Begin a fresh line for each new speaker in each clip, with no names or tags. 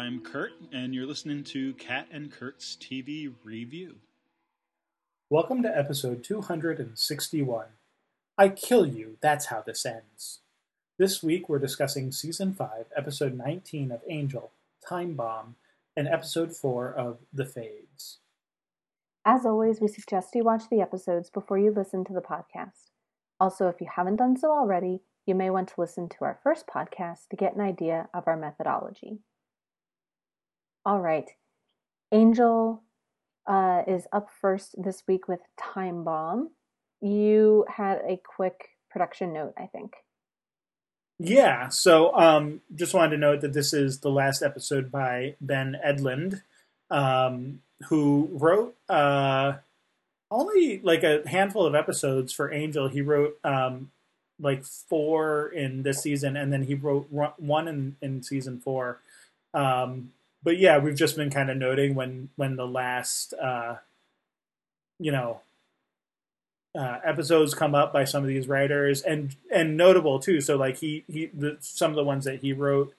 Kat.
And I'm Kurt, and you're listening to Kat and Kurt's TV Review.
Welcome to episode 261. I kill you, that's how this ends. This week we're discussing season 5, episode 19 of Angel, Time Bomb, and episode 4 of The Fades.
As always, we suggest you watch the episodes before you listen to the podcast. Also, if you haven't done so already, you may want to listen to our first podcast to get an idea of our methodology. All right, Angel uh, is up first this week with Time Bomb. You had a quick production note, I think.
Yeah, so um, just wanted to note that this is the last episode by Ben Edlund, um, who wrote uh, only like a handful of episodes for Angel. He wrote um, like four in this season, and then he wrote one in, in season four. Um, but yeah, we've just been kind of noting when when the last uh, you know uh, episodes come up by some of these writers, and and notable too. So like he he the, some of the ones that he wrote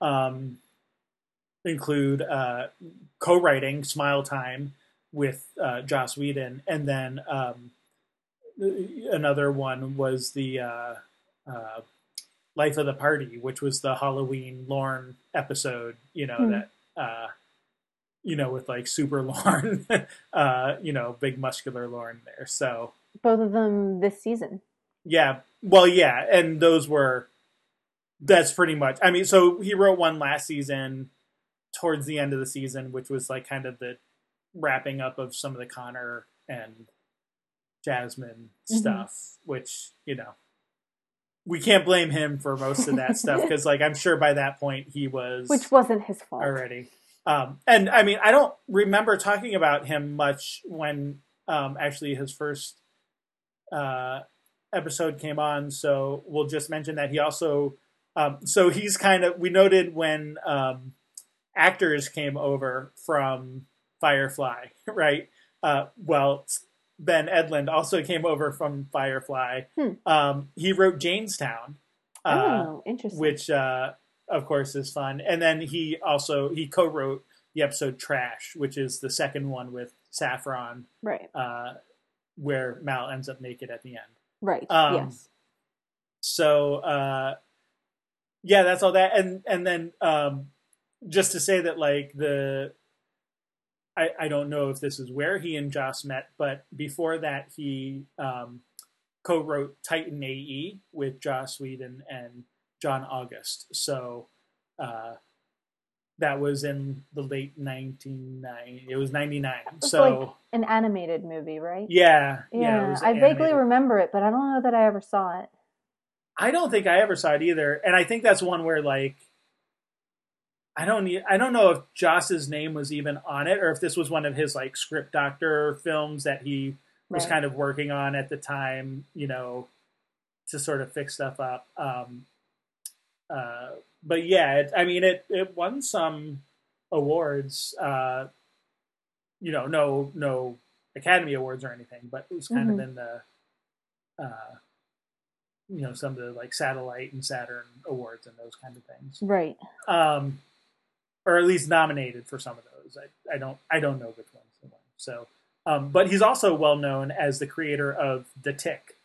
um, include uh, co-writing Smile Time with uh, Joss Whedon, and then um, another one was the uh, uh, Life of the Party, which was the Halloween Lorne episode. You know hmm. that uh, you know with like super Lorne, uh, you know, big muscular Lorne there. So
both of them this season.
Yeah, well, yeah, and those were that's pretty much. I mean, so he wrote one last season towards the end of the season, which was like kind of the wrapping up of some of the Connor and Jasmine mm-hmm. stuff, which you know we can't blame him for most of that stuff because, like, I'm sure by that point he was,
which wasn't his fault
already. Um, and I mean, I don't remember talking about him much when um, actually his first uh, episode came on. So we'll just mention that he also, um, so he's kind of we noted when um, actors came over from Firefly, right? Uh, well, Ben Edlund also came over from Firefly. Hmm. Um, he wrote Jaynestown.
Uh, oh, interesting.
Which, uh, of course, is fun. And then he also he co-wrote the episode Trash, which is the second one with Saffron,
right?
Uh, where Mal ends up naked at the end,
right? Um, yes.
So, uh, yeah, that's all that. And and then um, just to say that, like the I, I don't know if this is where he and Joss met, but before that, he um, co-wrote Titan AE with Joss Whedon and John August. So uh, that was in the late 1990. It was 99. so
like an animated movie, right?
Yeah.
Yeah. yeah I animated. vaguely remember it, but I don't know that I ever saw it.
I don't think I ever saw it either. And I think that's one where like I don't need, I don't know if Joss's name was even on it or if this was one of his like script doctor films that he was right. kind of working on at the time, you know, to sort of fix stuff up. Um, uh, but yeah, it, I mean, it it won some awards. Uh, you know, no no Academy Awards or anything, but it was kind mm-hmm. of in the, uh, you know, some of the like satellite and Saturn awards and those kind of things.
Right.
Um, or at least nominated for some of those. I, I don't I don't know which one's the one. So, um, but he's also well known as the creator of The Tick,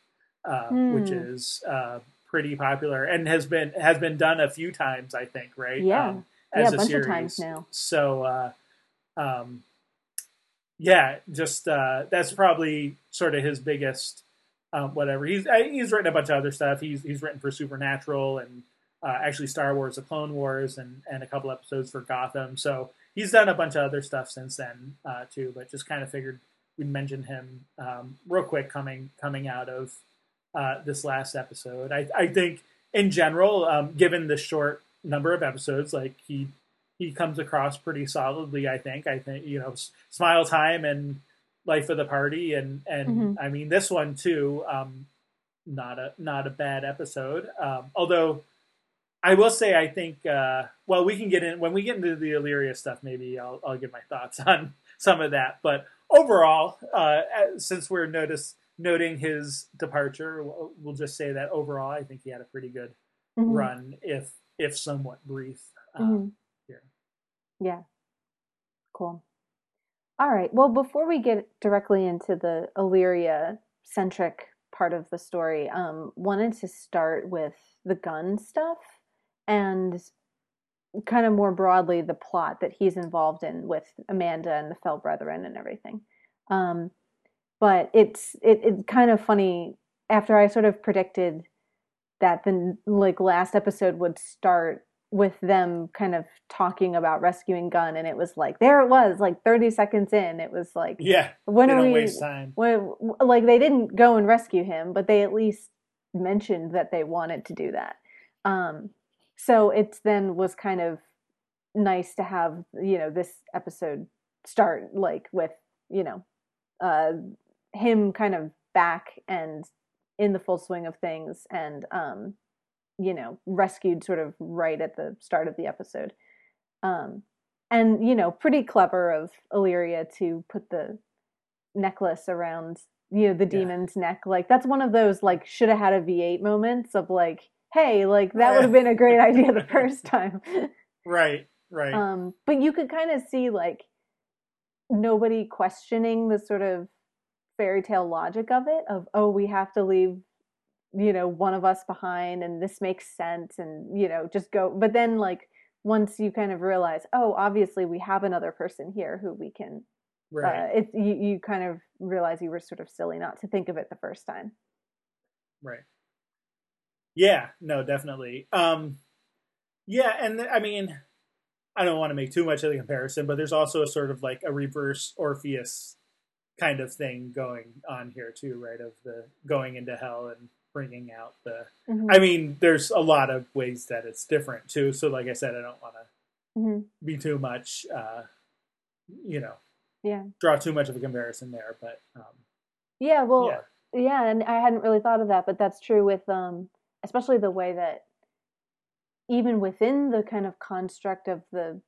uh, mm. which is uh, pretty popular and has been has been done a few times. I think right.
Yeah. Um, yeah, a, a bunch series. of times now.
So, uh, um, yeah, just uh, that's probably sort of his biggest. Um, whatever he's he's written a bunch of other stuff. He's he's written for Supernatural and uh, actually Star Wars: The Clone Wars, and and a couple episodes for Gotham. So he's done a bunch of other stuff since then uh, too. But just kind of figured we'd mention him um, real quick coming coming out of uh, this last episode. I, I think in general, um, given the short number of episodes, like he he comes across pretty solidly. I think. I think you know, Smile Time and Life of the Party, and and mm-hmm. I mean this one too. Um, not a not a bad episode. Um, although I will say, I think. Uh, well, we can get in when we get into the Illyria stuff. Maybe I'll, I'll give my thoughts on some of that. But overall, uh, since we're notice noting his departure, we'll, we'll, just say that overall, I think he had a pretty good mm-hmm. run, if if somewhat brief. um,
Mhm.
here.
Yeah. Cool. All right. Well, before we get directly into the Illyria centric part of the story, um, wanted to start with the Gunn stuff and kind of more broadly the plot that he's involved in with Amanda and the Fell Brethren and everything. Um, but it's it, it's kind of funny after I sort of predicted that the like last episode would start with them kind of talking about rescuing Gunn and it was like there it was, like thirty seconds in, it was like
Yeah,
when are
don't
we?
waste time.
When like they didn't go and rescue him, but they at least mentioned that they wanted to do that. Um, so it then was kind of nice to have you know this episode start like with you know uh him kind of back and in the full swing of things and um you know rescued sort of right at the start of the episode um and you know pretty clever of Illyria to put the necklace around you know the
Yeah.
demon's neck like that's one of those like should have had a V8 moments of like hey like that would have been a great idea the first time
Right, right.
um but you could kind of see like nobody questioning the sort of fairy tale logic of it of oh we have to leave you know one of us behind and this makes sense and you know just go but then like once you kind of realize oh obviously we have another person here who we can
right,
uh, it you, you kind of realize you were sort of silly not to think of it the first time
right. Yeah, no, definitely. Um, yeah, and th- I mean, I don't want to make too much of the comparison, but there's also a sort of like a reverse Orpheus kind of thing going on here too, right? Of the going into hell and bringing out the. I mean, there's a lot of ways that it's different too. So, like I said, I don't want to
Mhm.
be too much, uh, you know,
yeah
draw too much of a comparison there. But um,
yeah well
yeah,
yeah and i hadn't really thought of that but that's true with um especially the way that even within the kind of construct of the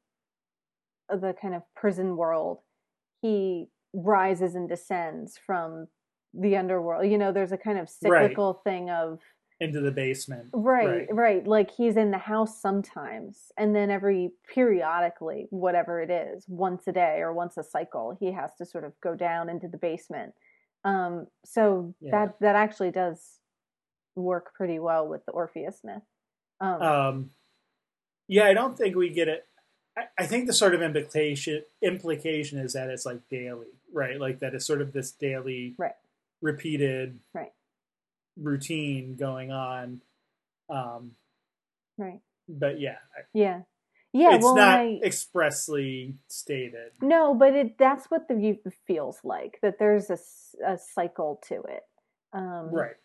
of the kind of prison world he rises and descends from the underworld you know there's a kind of
Right.
cyclical thing of
into the basement.
right, right like he's in the house sometimes and then every periodically whatever it is once a day or once a cycle he has to sort of go down into the basement um so
Yeah.
that that actually does work pretty well with the orpheus myth um,
Um, yeah, I don't think we get it. I, I think the sort of implication implication is that it's like daily, right? Like that it's sort of this daily,
Right.
repeated,
Right.
routine going on. Um,
right
but yeah,
yeah yeah
it's
well
not
I,
expressly stated.
no but it that's what the view feels like that there's a, a cycle to it um
Right.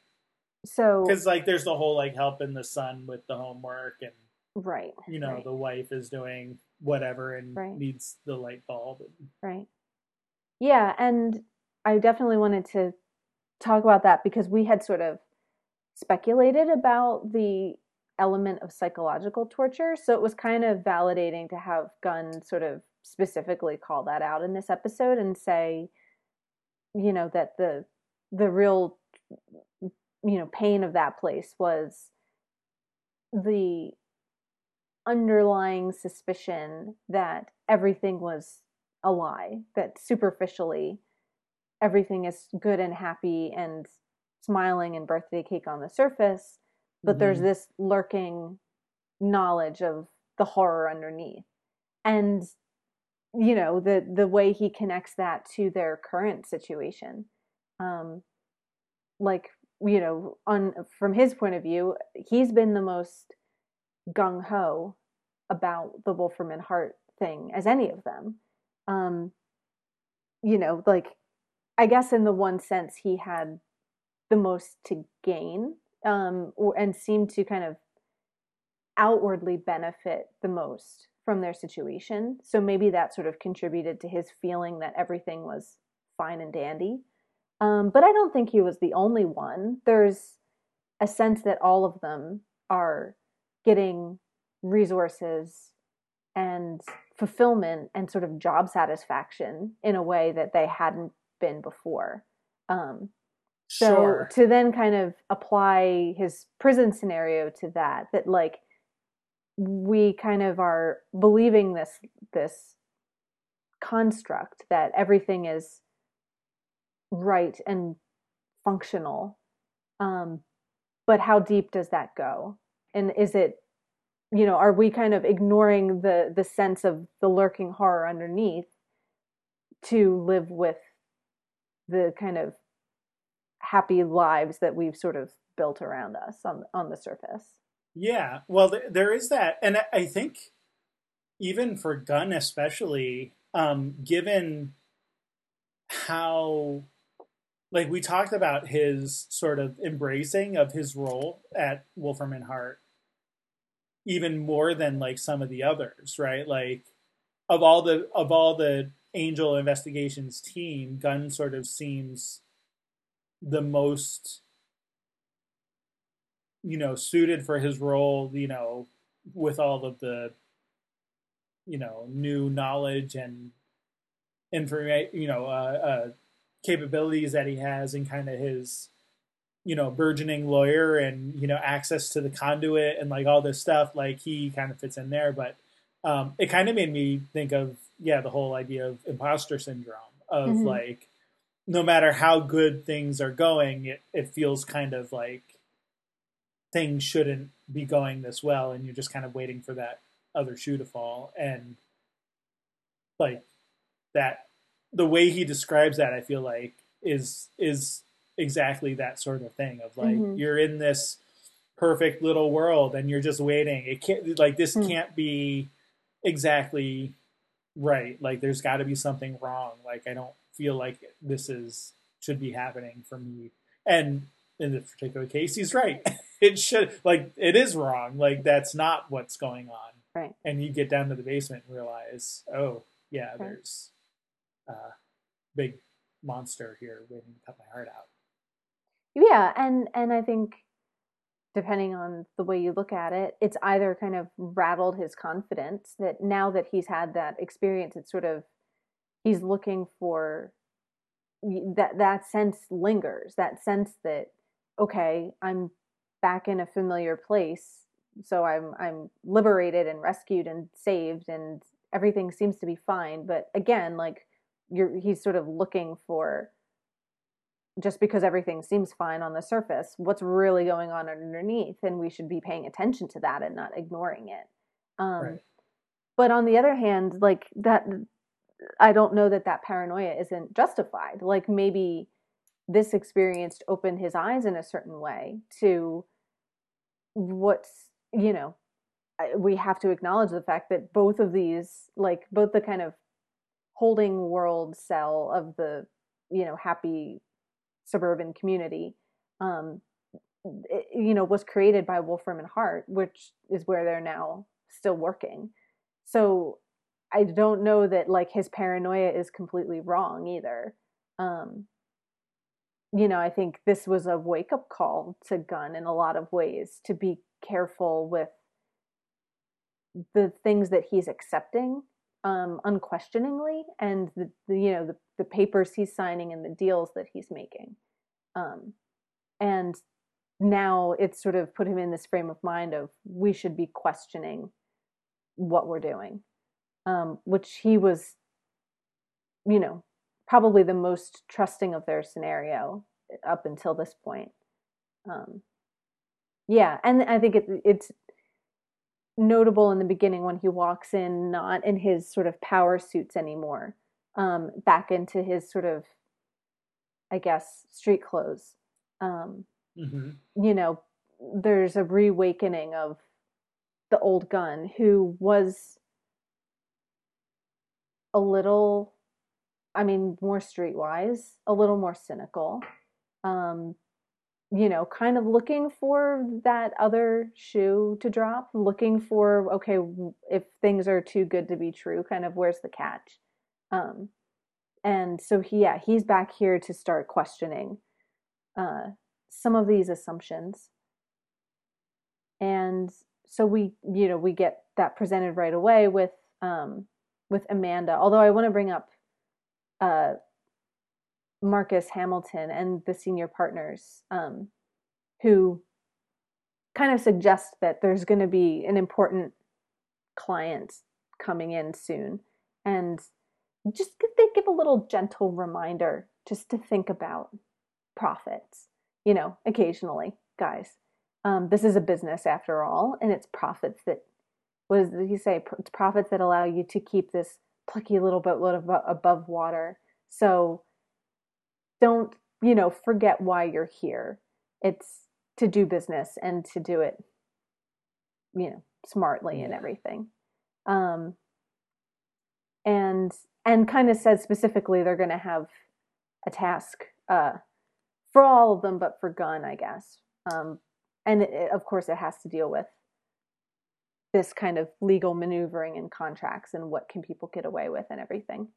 So
Because like there's the whole like helping the son with the homework and
right
you know
right.
the wife is doing whatever and
Right.
needs the light bulb. And,
Right. Yeah, and I definitely wanted to talk about that because we had sort of speculated about the element of psychological torture. So it was kind of validating to have Gunn sort of specifically call that out in this episode and say, you know, that the the real you know pain of that place was the underlying suspicion that everything was a lie, that superficially everything is good and happy and smiling and birthday cake on the surface, but there's
Mhm.
this lurking knowledge of the horror underneath. And you know, the the way he connects that to their current situation. Um like, you know, on from his point of view, he's been the most gung ho about the Wolfram and Hart thing as any of them. Um, you know, like I guess in the one sense he had the most to gain, um, or, and seemed to kind of outwardly benefit the most from their situation. So maybe that sort of contributed to his feeling that everything was fine and dandy. Um, but I don't think he was the only one. There's a sense that all of them are getting resources and fulfillment and sort of job satisfaction in a way that they hadn't been before. Um, so
sure.
to then kind of apply his prison scenario to that, that like we kind of are believing this this construct that everything is right and functional um, but how deep does that go? And is it you know are we kind of ignoring the the sense of the lurking horror underneath to live with the kind of happy lives that we've sort of built around us on on the surface?
Yeah well th- there is that. And i think even for gunn especially um given how like we talked about his sort of embracing of his role at Wolfram and Hart even more than like some of the others, right? Like of all the of all the Angel Investigations team, Gunn sort of seems the most you know suited for his role, you know, with all of the you know new knowledge and information, you know, uh, uh, capabilities that he has and kind of his you know burgeoning lawyer and you know access to the conduit and like all this stuff like he kind of fits in there but um, it kind of made me think of yeah the whole idea of imposter syndrome of mm-hmm. like no matter how good things are going it, it feels kind of like things shouldn't be going this well and you're just kind of waiting for that other shoe to fall and like that the way he describes that, I feel like is is exactly that sort of thing of like mm-hmm. you're in this perfect little world and you're just waiting. It can't like this mm-hmm. can't be exactly right. Like there's got to be something wrong. Like I don't feel like this is should be happening for me. And in this particular case, he's right. it should like it is wrong. Like that's not what's going on.
Right.
And you get down to the basement and realize, oh yeah, right. there's uh, big monster here waiting to cut my heart out.
Yeah, and and I think depending on the way you look at it, it's either kind of rattled his confidence that now that he's had that experience, it's sort of he's looking for that that sense lingers, that sense that okay, I'm back in a familiar place, so I'm I'm liberated and rescued and saved and everything seems to be fine, but again, like you're he's sort of looking for just because everything seems fine on the surface what's really going on underneath and we should be paying attention to that and not ignoring it um, right. but on the other hand like that i don't know that that paranoia isn't justified like maybe this experience opened his eyes in a certain way to what's you know we have to acknowledge the fact that both of these like both the kind of holding world cell of the you know happy suburban community um it, you know was created by wolfram and hart which is where they're now still working. So i don't know that like his paranoia is completely wrong either. Um you know i think this was a wake up call to gunn in a lot of ways to be careful with the things that he's accepting um, unquestioningly, and the, the you know the, the papers he's signing and the deals that he's making, um, and now it's sort of put him in this frame of mind of we should be questioning what we're doing, um, which he was, you know, probably the most trusting of their scenario up until this point. Um, yeah, and I think it, it's notable in the beginning when he walks in, not in his sort of power suits anymore, um, back into his sort of, I guess, street clothes. Um, mm-hmm. You know, there's a reawakening of the old Gunn who was a little, I mean, more streetwise, a little more cynical. Um, you know, kind of looking for that other shoe to drop, looking for, okay, if things are too good to be true, kind of where's the catch? Um, and so he, yeah, he's back here to start questioning uh, some of these assumptions. And so we, you know, we get that presented right away with um, with Amanda. Although I want to bring up uh, Marcus Hamilton and the senior partners, um, who kind of suggest that there's going to be an important client coming in soon. And just they give a little gentle reminder just to think about profits you know occasionally guys. Um, this is a business after all and it's profits that what does he say? It's profits that allow you to keep this plucky little boatload above, above water. So don't you know forget why you're here. It's to do business and to do it you know smartly and everything. Um and and kind of said specifically they're going to have a task uh for all of them but for Gunn i guess. Um and it, of course it has to deal with this kind of legal maneuvering and contracts and what can people get away with and everything.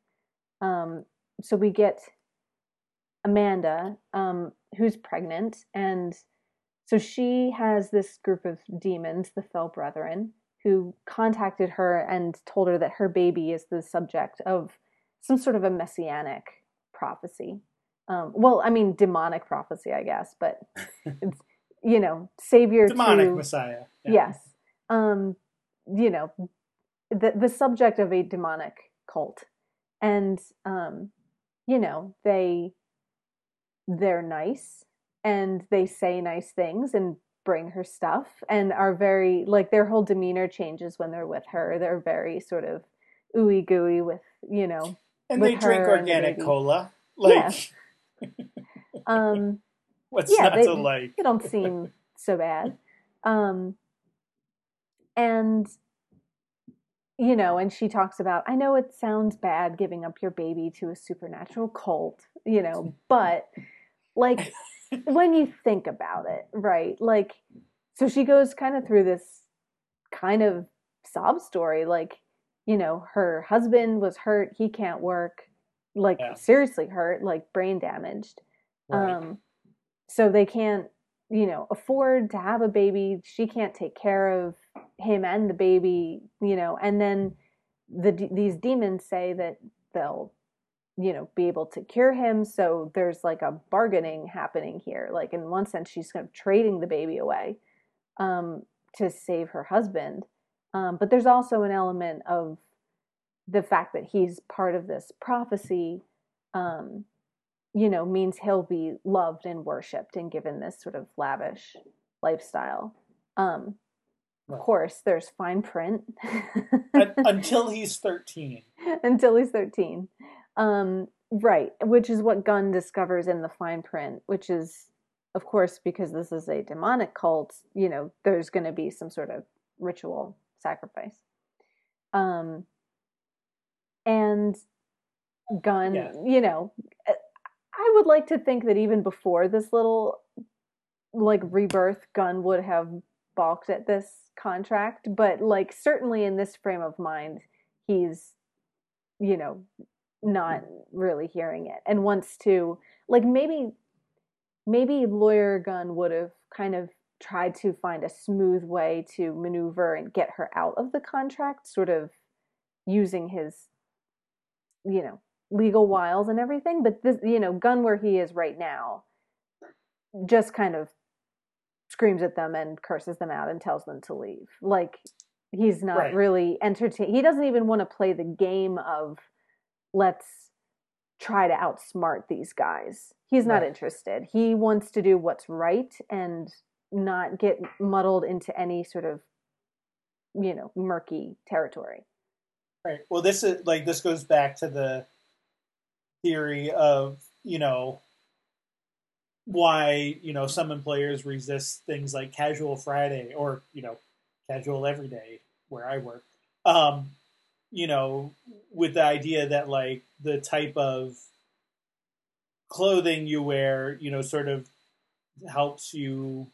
Um so we get amanda um who's pregnant and so she has this group of demons, the Fell Brethren, who contacted her and told her that her baby is the subject of some sort of a messianic prophecy. Um, well, I mean, demonic prophecy, I guess, but it's, you know, savior
demonic
to,
messiah.
Yeah. Yes, um, you know, the the subject of a demonic cult, and um, you know, they they're nice and they say nice things and bring her stuff and are very like their whole demeanor changes when they're with her. They're very sort of ooey gooey with you know,
and they drink organic cola. Like,
yeah. um,
what's
yeah,
not
they,
to like?
they don't seem so bad. Um, and you know, and she talks about, I know it sounds bad giving up your baby to a supernatural cult, you know, but like when you think about it, right? Like, so she goes kind of through this kind of sob story. Like, you know, her husband was hurt, he can't work, like
Yeah.
seriously hurt, like brain damaged.
Right.
Um, so they can't, you know, afford to have a baby. She can't take care of him and the baby, you know, and then the these demons say that they'll you know be able to cure him. So there's like a bargaining happening here. Like in one sense she's kind of trading the baby away um, to save her husband. Um, but there's also an element of the fact that he's part of this prophecy um, you know means he'll be loved and worshipped and given this sort of lavish lifestyle. Um, of course there's fine print
until he's thirteen.
until he's 13 um, right which is what gunn discovers in the fine print which is of course because this is a demonic cult you know there's going to be some sort of ritual sacrifice um, and gunn
Yeah.
you know uh, i would like to think that even before this little like rebirth gunn would have balked at this contract but like certainly in this frame of mind he's you know not mm-hmm. really hearing it. And wants to like maybe maybe lawyer gunn would have kind of tried to find a smooth way to maneuver and get her out of the contract sort of using his you know legal wiles and everything. But this you know gunn where he is right now just kind of screams at them and curses them out and tells them to leave like he's not
Right.
really entertained. he doesn't even want to play the game of let's try to outsmart these guys he's not
Right.
interested he wants to do what's right and not get muddled into any sort of you know murky territory
Right. Well, this is like this goes back to the theory of you know why you know some employers resist things like casual Friday or you know casual every day where I work. Um, you know, with the idea that like the type of clothing you wear, you know, sort of helps you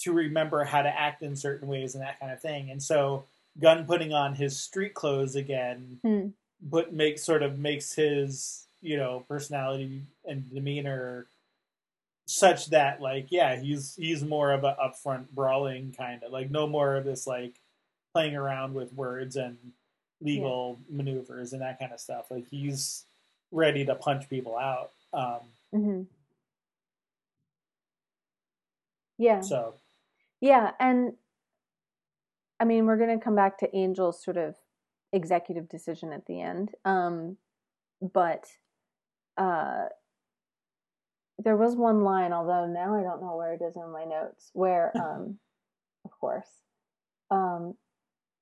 to remember how to act in certain ways and that kind of thing. And so Gunn putting on his street clothes again,
Hmm.
but makes sort of makes his you know personality and demeanor such that like yeah he's he's more of a upfront brawling kind of like no more of this like playing around with words and legal maneuvers and that kind of stuff. Like he's ready to punch people out um
hmm yeah.
so.
Yeah, and I mean, we're going to come back to Angel's sort of executive decision at the end. Um, but uh, there was one line, although now I don't know where it is in my notes, where, um, of course, um,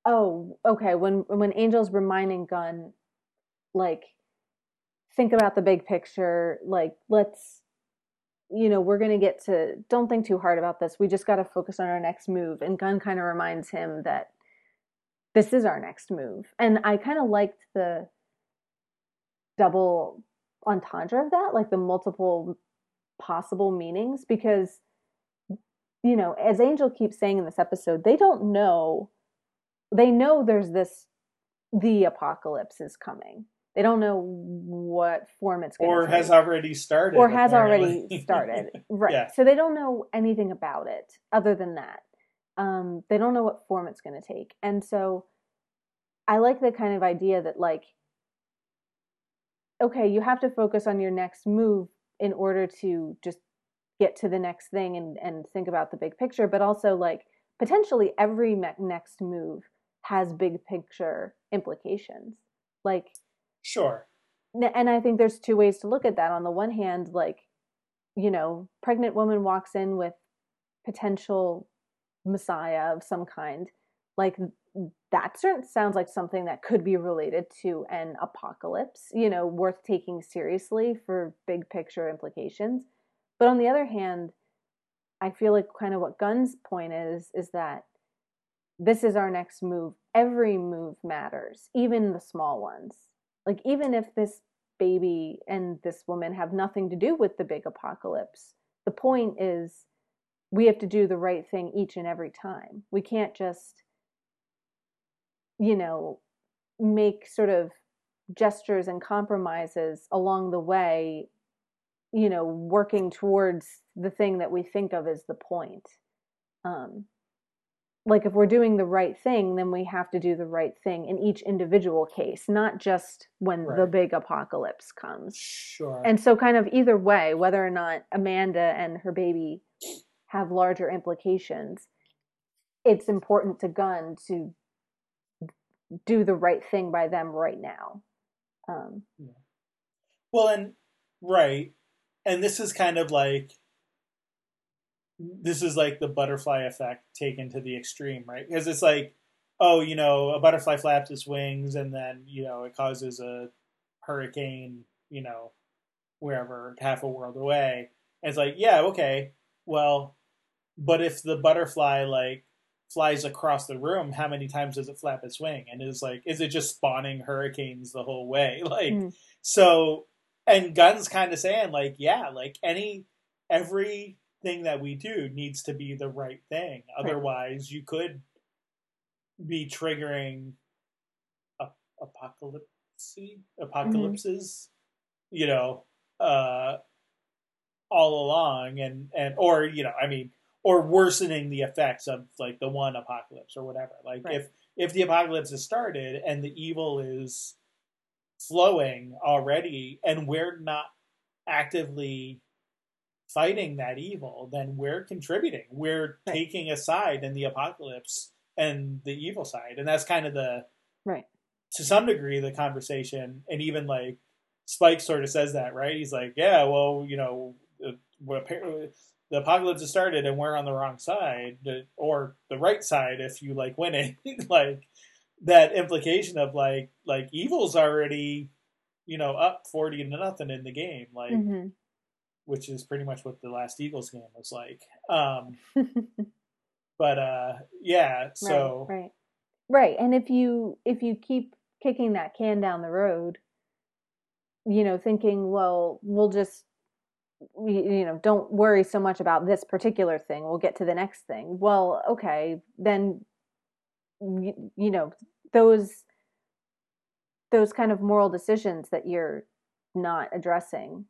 oh, okay, when when Angel's reminding Gunn, like, think about the big picture, like, let's you know, we're going to get to, don't think too hard about this. We just got to focus on our next move. And Gunn kind of reminds him that this is our next move. And I kind of liked the double entendre of that, like the multiple possible meanings, because, you know, as Angel keeps saying in this episode, they don't know, they know there's this, the apocalypse is coming. They don't know what form it's going to
or
to
has already started
or has apparently. already started. Right. Yeah. so they don't know anything about it other than that. Um, they don't know what form it's going to take. And so i like the kind of idea that like okay you have to focus on your next move in order to just get to the next thing and, and think about the big picture but also like potentially every next move has big picture implications like
Sure.
And I think there's two ways to look at that. On the one hand, like, you know, pregnant woman walks in with potential messiah of some kind. Like that sounds like something that could be related to an apocalypse, you know, worth taking seriously for big picture implications. But on the other hand, I feel like kind of what Gunn's point is is that this is our next move. Every move matters, even the small ones. Like, even if this baby and this woman have nothing to do with the big apocalypse, the point is we have to do the right thing each and every time. We can't just, you know, make sort of gestures and compromises along the way, you know, working towards the thing that we think of as the point. Um, like if we're doing the right thing then we have to do the right thing in each individual case not just when right. the big apocalypse comes
sure
and so kind of either way whether or not amanda and her baby have larger implications it's important to gunn to do the right thing by them right now um,
yeah. well and right and this is kind of like this is like the butterfly effect taken to the extreme, right? Because it's like, oh, you know, a butterfly flaps its wings and then, you know, it causes a hurricane, you know, wherever, half a world away. And it's like, yeah, okay, well, but if the butterfly, like, flies across the room, how many times does it flap its wing? And is like, is it just spawning hurricanes the whole way? Like, mm. so, and Gunn's kind of saying, like, yeah, like any, everything that we do needs to be the right thing. Otherwise, you could be triggering a, apocalypse apocalypses, mm-hmm. you know, uh, all along, and and or you know, I mean, or worsening the effects of like the one apocalypse or whatever. Like right. if if the apocalypse has started and the evil is flowing already, and we're not actively fighting that evil, then we're contributing. We're right. taking a side in the apocalypse and the evil side, and that's kind of the
right
to some degree the conversation. And even like Spike sort of says that, right? He's like, yeah, well, you know, uh, the apocalypse has started and we're on the wrong side, or the right side if you like winning. like that implication of like like evil's already you know up 40 to nothing in the game like mm-hmm which is pretty much what the last Eagles game was like. Um, but uh, yeah, so
right, right, right. And if you if you keep kicking that can down the road, you know, thinking, well, we'll just you know, don't worry so much about this particular thing. We'll get to the next thing. Well, okay, then you, you know those those kind of moral decisions that you're not addressing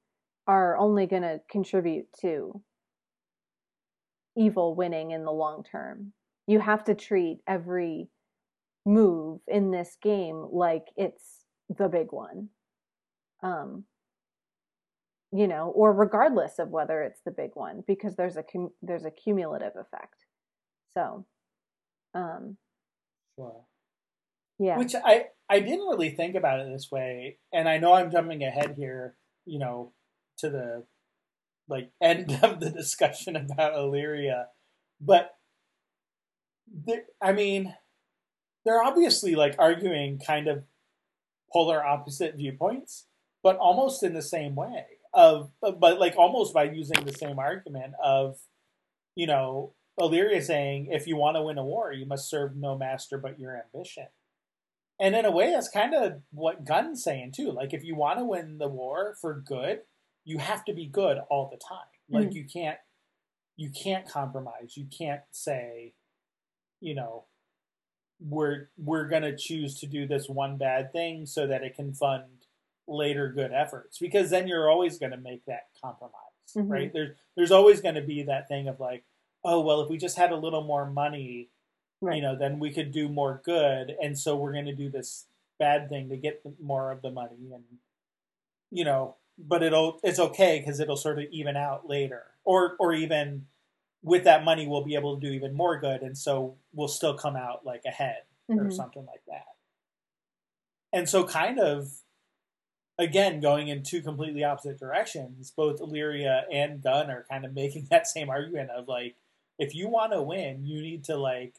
are only going to contribute to evil winning in the long term. You have to treat every move in this game like it's the big one. Um, you know, or regardless of whether it's the big one, because there's a there's a cumulative effect. So, um,
Sure.
Yeah.
Which I I didn't really think about it this way, and I know I'm jumping ahead here, you know, to the like end of the discussion about Illyria, but there, I mean, they're obviously like arguing kind of polar opposite viewpoints, but almost in the same way of, but like almost by using the same argument of, you know, Illyria saying, if you want to win a war, you must serve no master but your ambition. And in a way, that's kind of what Gunn's saying too. Like, if you want to win the war for good, you have to be good all the time. Like,
Mhm.
you can't, you can't compromise. You can't say, you know, we're we're gonna choose to do this one bad thing so that it can fund later good efforts because then you're always going to make that compromise
Mhm.
right there's there's always going to be that thing of like oh well if we just had a little more money
right.
you know then we could do more good and so we're going to do this bad thing to get more of the money and you know but it'll it's okay because it'll sort of even out later or or even with that money we'll be able to do even more good and so we'll still come out like ahead or
Mhm.
something like that and so kind of again going in two completely opposite directions both illyria and gunn are kind of making that same argument of like if you want to win you need to like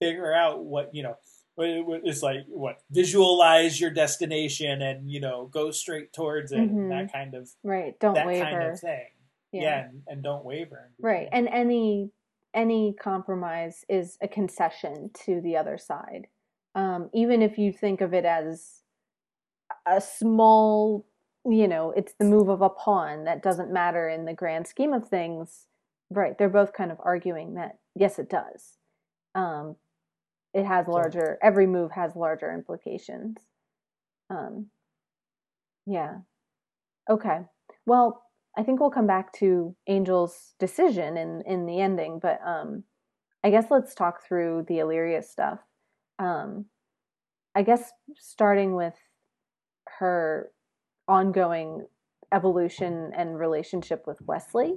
figure out what you know it's like what visualize your destination and you know go straight towards it
Mhm.
that kind of
Right. Don't
that
waver.
kind of thing yeah, and, and don't waver
Right. And any any compromise is a concession to the other side. Um, even if you think of it as a small, you know, it's the move of a pawn that doesn't matter in the grand scheme of things. Right. They're both kind of arguing that yes, it does. Um, it has larger. Every move has larger implications. Um, yeah. Okay. Well, I think we'll come back to Angel's decision in in the ending, but um, I guess let's talk through the Illyria stuff. Um, I guess starting with her ongoing evolution and relationship with Wesley,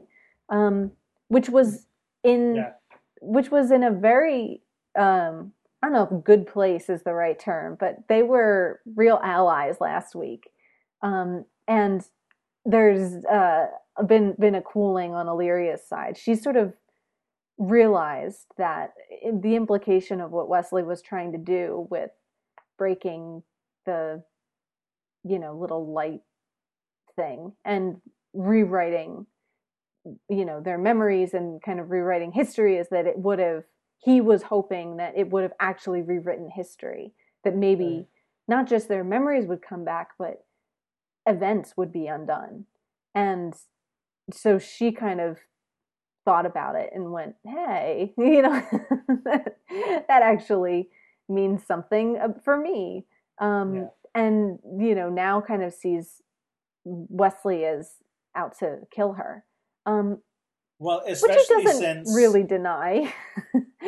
um, which was in
Yeah.
which was in a very um, I don't know if good place is the right term, but they were real allies last week. Um, and there's uh, been been a cooling on Illyria's side. She sort of realized that the implication of what Wesley was trying to do with breaking the you know little light thing and rewriting you know their memories and kind of rewriting history is that it would have he was hoping that it would have actually rewritten history that maybe
Right.
not just their memories would come back but events would be undone and so she kind of thought about it and went hey you know that, that actually means something uh, for me um
Yeah.
And you know now kind of sees wesley as out to kill her. Um
well
which he doesn't
since
really deny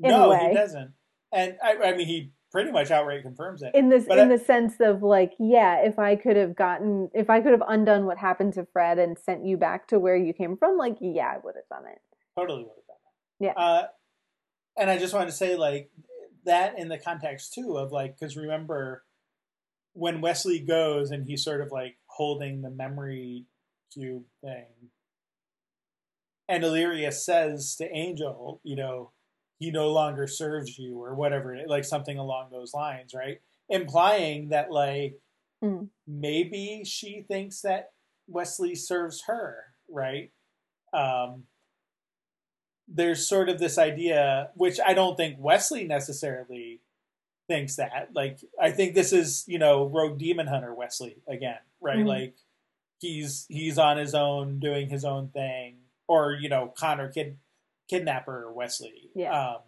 no he doesn't. And I, I mean he pretty much outright confirms it.
In this
But
in
I-
the sense of like yeah if i could have gotten if i could have undone what happened to fred and sent you back to where you came from like yeah i would have done it.
Totally would have done that.
Yeah.
Uh, and I just wanted to say like that in the context too of like because remember when Wesley goes and he's sort of like holding the memory cube thing, and Illyria says to Angel, you know, he no longer serves you or whatever, like something along those lines, right? Implying that like
Mm.
maybe she thinks that Wesley serves her, right? Um, there's sort of this idea, which I don't think Wesley necessarily thinks that. Like, I think this is, you know, Rogue Demon Hunter Wesley again, right?
Mhm.
Like, he's he's on his own, doing his own thing, or you know, Connor kid kidnapper Wesley,
Yeah.
um,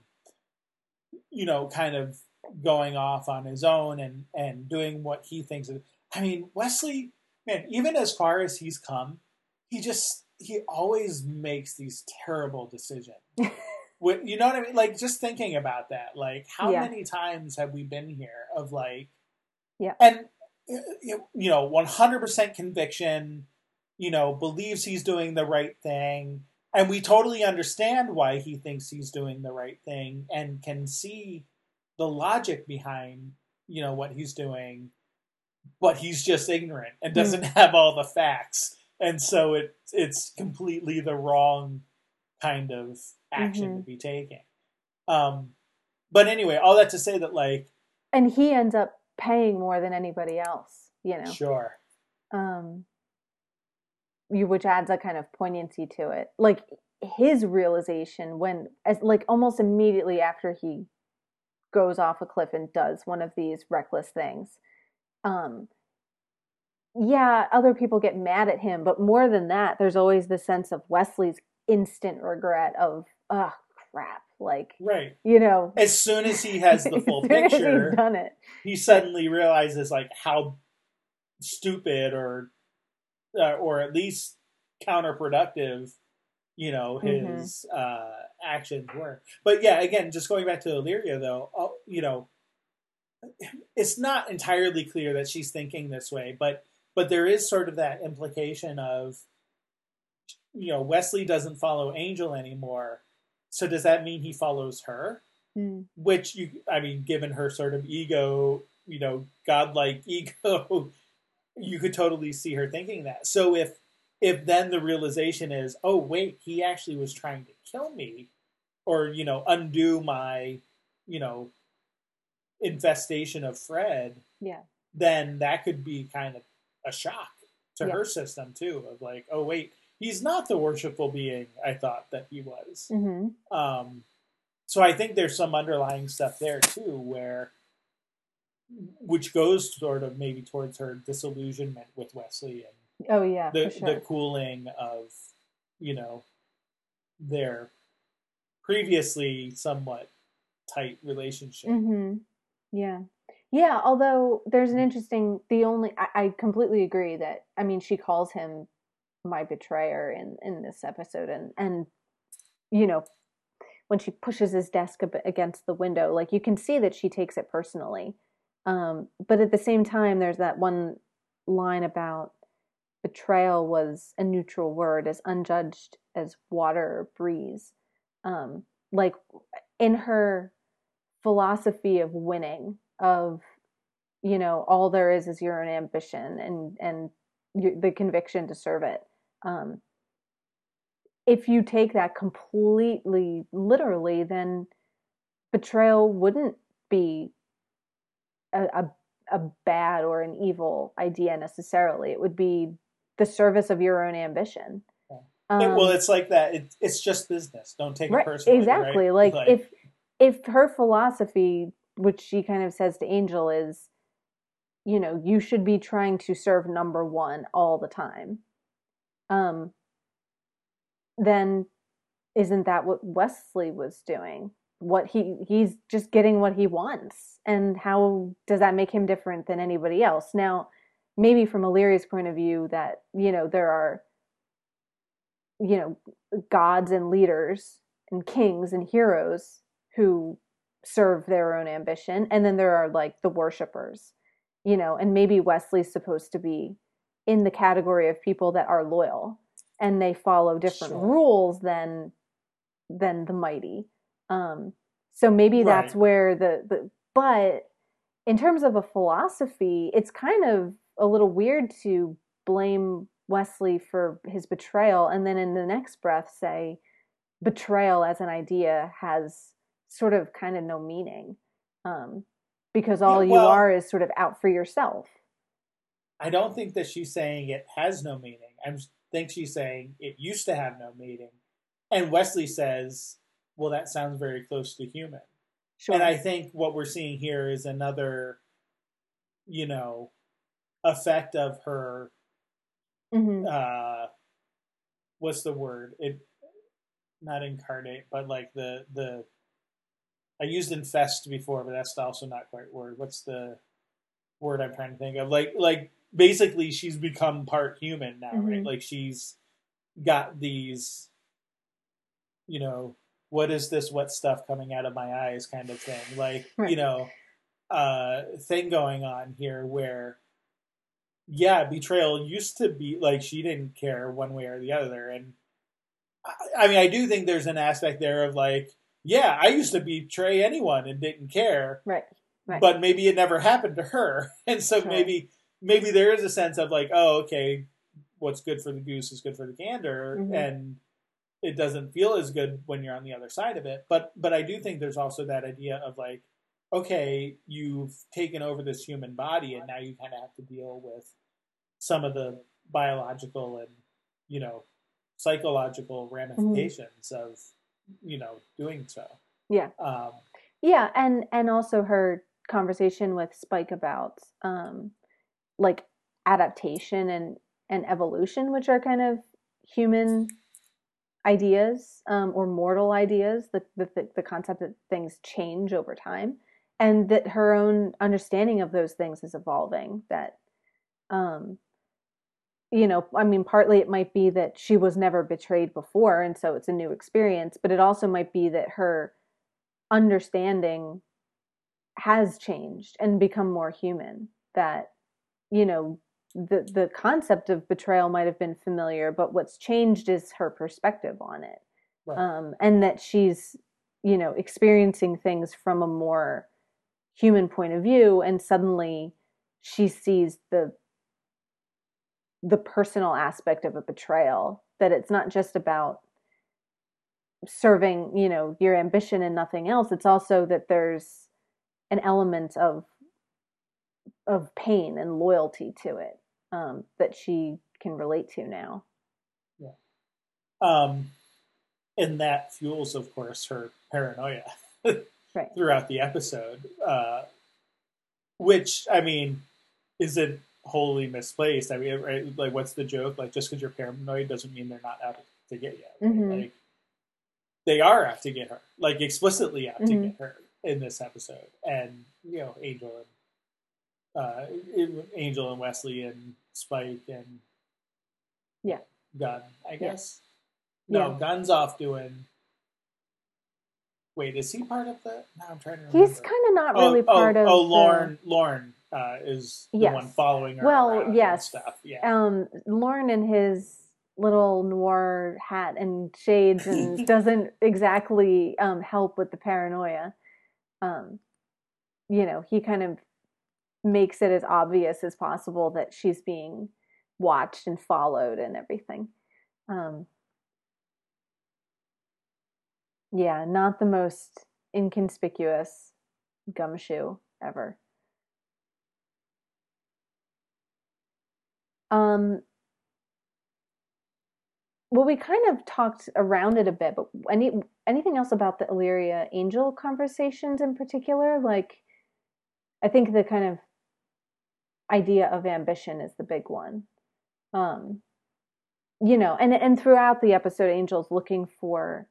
you know, kind of going off on his own and and doing what he thinks. Is, I mean, Wesley, man, even as far as he's come, he just he always makes these terrible decisions. You know what I mean? Like just thinking about that, like how
Yeah.
many times have we been here of like,
Yeah.
and you know, one hundred percent conviction. You know, believes he's doing the right thing, and we totally understand why he thinks he's doing the right thing, and can see the logic behind you know what he's doing, but he's just ignorant and hmm. doesn't have all the facts, and so it it's completely the wrong kind of action
Mhm.
to be taken. Um, but anyway, all that to say that like
and he ends up paying more than anybody else. You know,
sure,
um, you which adds a kind of poignancy to it. Like his realization when, as like almost immediately after he goes off a cliff and does one of these reckless things. Um, yeah, other people get mad at him, but more than that, there's always the sense of Wesley's instant regret of, oh crap, like
right.
you know,
As soon as he has the full
as soon as
picture,
he's done it.
he suddenly realizes like how stupid or uh, or at least counterproductive you know
Mhm.
his uh actions were but yeah again just going back to illyria though uh, you know it's not entirely clear that she's thinking this way but but there is sort of that implication of you know wesley doesn't follow angel anymore so does that mean he follows her
Mm.
which you i mean given her sort of ego you know godlike ego you could totally see her thinking that so if if then the realization is oh wait he actually was trying to kill me or you know undo my you know infestation of fred
Yeah.
then that could be kind of a shock to
Yeah.
her system too of like oh wait he's not the worshipful being i thought that he was
hmm
um, so I think there's some underlying stuff there too, where which goes sort of maybe towards her disillusionment with Wesley and
Oh yeah,
the
sure.
the cooling of you know their previously somewhat tight relationship.
hmm Yeah. Yeah, although there's an interesting the only I, I completely agree that I mean she calls him my betrayer in in this episode and and you know when she pushes his desk against the window like you can see that she takes it personally. Um but at the same time there's that one line about betrayal was a neutral word as unjudged as water or breeze. Um like in her philosophy of winning of you know all there is is your own ambition and and the conviction to serve it um if you take that completely literally then betrayal wouldn't be a, a a bad or an evil idea necessarily it would be the service of your own ambition um,
well, it's like that. It, it's just business. Don't take it personally.
exactly
right?
like, if if her philosophy which she kind of says to angel is you know you should be trying to serve number one all the time um then isn't that what wesley was doing? What he he's just getting what he wants. And how does that make him different than anybody else? Now maybe from illyria's point of view that you know there are you know gods and leaders and kings and heroes who serve their own ambition. And then there are like the worshippers you know and maybe wesley's supposed to be in the category of people that are loyal and they follow different
Sure.
rules than than the mighty. Um so maybe that's where the, the but in terms of a philosophy it's kind of a little weird to blame wesley for his betrayal and then in the next breath say betrayal as an idea has sort of kind of no meaning. Um, because all
Yeah,
you are is sort of out for yourself
I don't think that she's saying it has no meaning. I think she's saying it used to have no meaning. And Wesley says, well, that sounds very close to human.
sure
And I think what we're seeing here is another, you know, effect of her,
hmm
uh, what's the word? It, not incarnate, but like the, the, I used infest before, but that's also not quite word. What's the word I'm trying to think of? Like, like basically she's become part human now, right?
Mhm.
Like she's got these, you know, what is this wet stuff coming out of my eyes kind of thing. Like,
Right.
you know, uh, thing going on here where, yeah, betrayal used to be like she didn't care one way or the other. And I, I mean, I do think there's an aspect there of like, yeah, I used to betray anyone and didn't care,
Right. Right.
but maybe it never happened to her, and so maybe maybe there is a sense of like, oh, okay, what's good for the goose is good for the gander,
Mhm.
and it doesn't feel as good when you're on the other side of it. But but I do think there's also that idea of like, okay, you've taken over this human body, and now you kind of have to deal with some of the biological and you know psychological ramifications of you know doing so.
Yeah.
Um,
Yeah, and and also her conversation with Spike about um like adaptation and and evolution, which are kind of human ideas um, or mortal ideas. The, the the concept that things change over time, and that her own understanding of those things is evolving. That um you know, I mean, partly it might be that she was never betrayed before, and so it's a new experience, but it also might be that her understanding has changed and become more human. That, you know, the the concept of betrayal might have been familiar, but what's changed is her perspective on it.
Right.
Um, and that she's, you know, experiencing things from a more human point of view, and suddenly she sees the the personal aspect of a betrayal that it's not just about serving you know your ambition and nothing else it's also that there's an element of of pain and loyalty to it um, that she can relate to now
um, and that fuels, of course, her paranoia
right
throughout the episode, uh, which I mean isn't wholly misplaced. I mean, right, like, what's the joke? Like, just because you're paranoid doesn't mean they're not out to get you. right?
Mhm.
Like, they are out to get her, like explicitly out to
Mhm.
get her in this episode, and you know, Angel and uh, Angel and Wesley and Spike and
Yeah.
Gunn, I guess.
Yeah.
No, Gunn's off doing. Wait, is he part of the? No, I'm trying to remember.
he's kind of not really
oh,
part
oh,
of
Oh,
the-
Lorne. Lorne uh, is the
Yes.
one following her.
Well, yes.
stuff. Yeah.
um Lorne and his little noir hat and shades and doesn't exactly um help with the paranoia um you know he kind of makes it as obvious as possible that she's being watched and followed and everything um yeah not the most inconspicuous gumshoe ever um well, we kind of talked around it a bit, but any anything else about the Illyria Angel conversations in particular? Like, I think the kind of idea of ambition is the big one. Um, you know, and and throughout the episode, Angel's looking for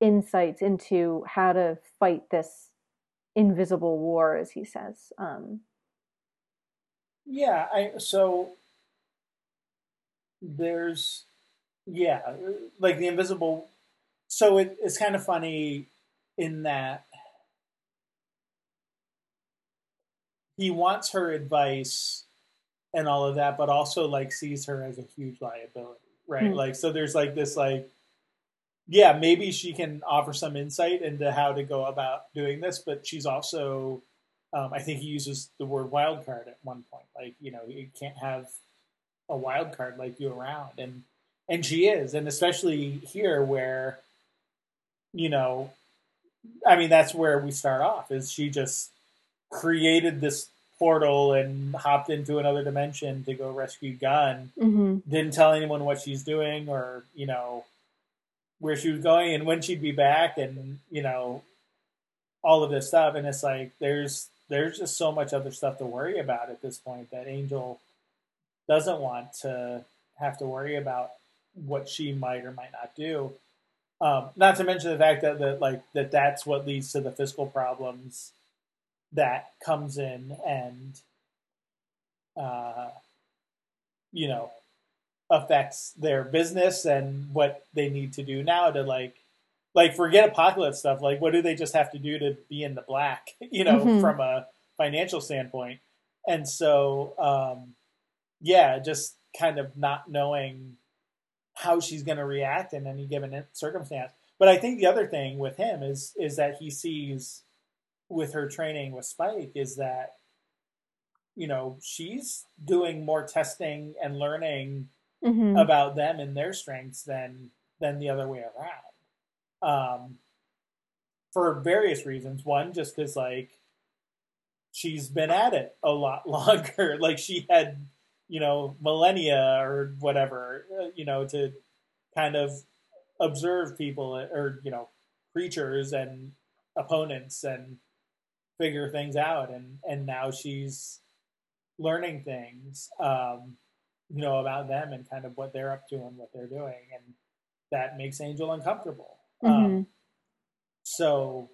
insights into how to fight this invisible war, as he says. Um,
Yeah, I so there's yeah, like the invisible. So it, it's kind of funny in that he wants her advice and all of that, but also like sees her as a huge liability, right?
Hmm.
Like so, there's like this like. Yeah, maybe she can offer some insight into how to go about doing this, but she's also um, I think he uses the word wild card at one point. Like, you know, you can't have a wild card like you around, and and she is, and especially here where, you know, I mean, that's where we start off. Is she just created this portal and hopped into another dimension to go rescue Gunn?
mhm.
Didn't tell anyone what she's doing, or you know, where she was going and when she'd be back, and you know, all of this stuff. And it's like there's there's just so much other stuff to worry about at this point that Angel doesn't want to have to worry about what she might or might not do. Um, not to mention the fact that, that like that that's what leads to the fiscal problems that comes in and uh, you know affects their business and what they need to do now to like like forget apocalypse stuff. Like what do they just have to do to be in the black you know
Mhm.
from a financial standpoint? And so um yeah just kind of not knowing how she's going to react in any given circumstance. But I think the other thing with him is is that he sees with her training with Spike is that you know she's doing more testing and learning
hmm
about them and their strengths than than the other way around. Um, for various reasons. One, just because like she's been at it a lot longer. like she had, you know, millennia or whatever, uh, you know, to kind of observe people or you know creatures and opponents and figure things out. And and now she's learning things. Um, you know about them and kind of what they're up to and what they're doing and that makes angel uncomfortable
hmm
um, so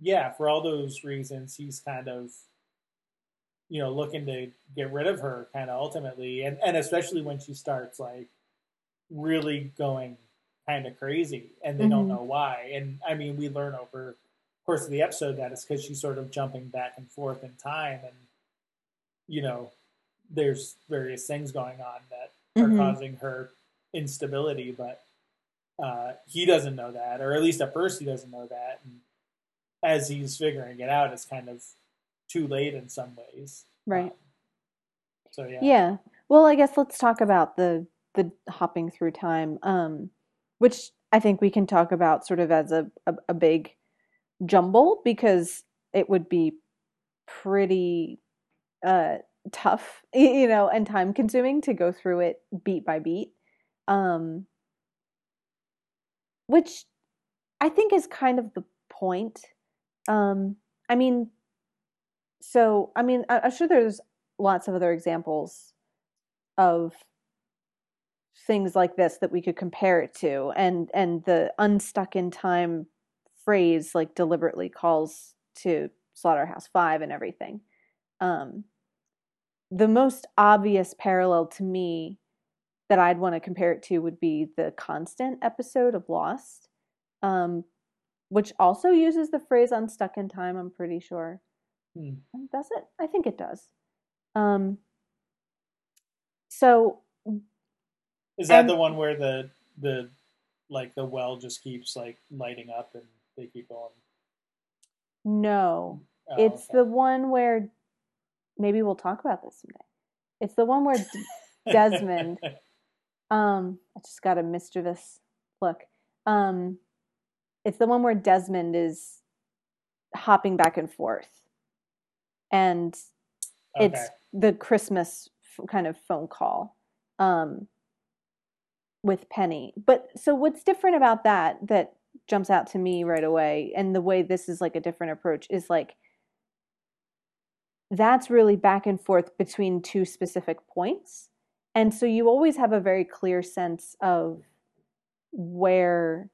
yeah for all those reasons he's kind of you know looking to get rid of her kind of ultimately and, and especially when she starts like really going kind of crazy and they don't
Mhm.
know why and i mean we learn over course of the episode that is because she's sort of jumping back and forth in time and you know there's various things going on that are
Mhm.
causing her instability but uh, he doesn't know that or at least at first he doesn't know that and as he's figuring it out it's kind of too late in some ways
Right.
Um, so yeah
Yeah. Well, I guess let's talk about the the hopping through time, um, which I think we can talk about sort of as a, a, a big jumble because it would be pretty uh, tough, you know, and time consuming to go through it beat by beat. Um, which I think is kind of the point. Um, I mean, so I mean, I, I'm sure there's lots of other examples of things like this that we could compare it to, and and the unstuck in time phrase like deliberately calls to Slaughterhouse Five and everything. Um, the most obvious parallel to me that I'd want to compare it to would be the Constant episode of Lost, um, which also uses the phrase unstuck in time, I'm pretty sure.
Hmm.
Does it? I think it does. Um, so,
is that
and-
the one where the the like the well just keeps like lighting up and they keep on?
no,
Oh,
it's
okay.
the one where maybe we'll talk about this someday. It's the one where Desmond Um, I just got a mischievous look. Um, it's the one where Desmond is hopping back and forth, and
okay.
it's the Christmas f- kind of phone call um, with Penny. But so what's different about that that jumps out to me right away, and the way this is like a different approach is like that's really back and forth between two specific points. And so you always have a very clear sense of where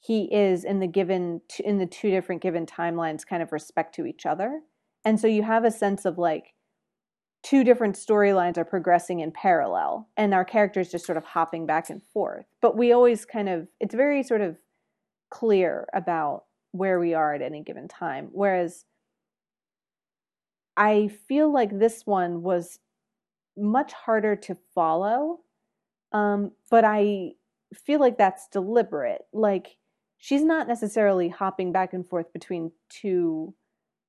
he is in the given in the two different given timelines kind of respect to each other. And so you have a sense of like two different storylines are progressing in parallel and our characters just sort of hopping back and forth. But we always kind of it's very sort of clear about where we are at any given time. Whereas I feel like this one was much harder to follow. Um, but I feel like that's deliberate. Like she's not necessarily hopping back and forth between two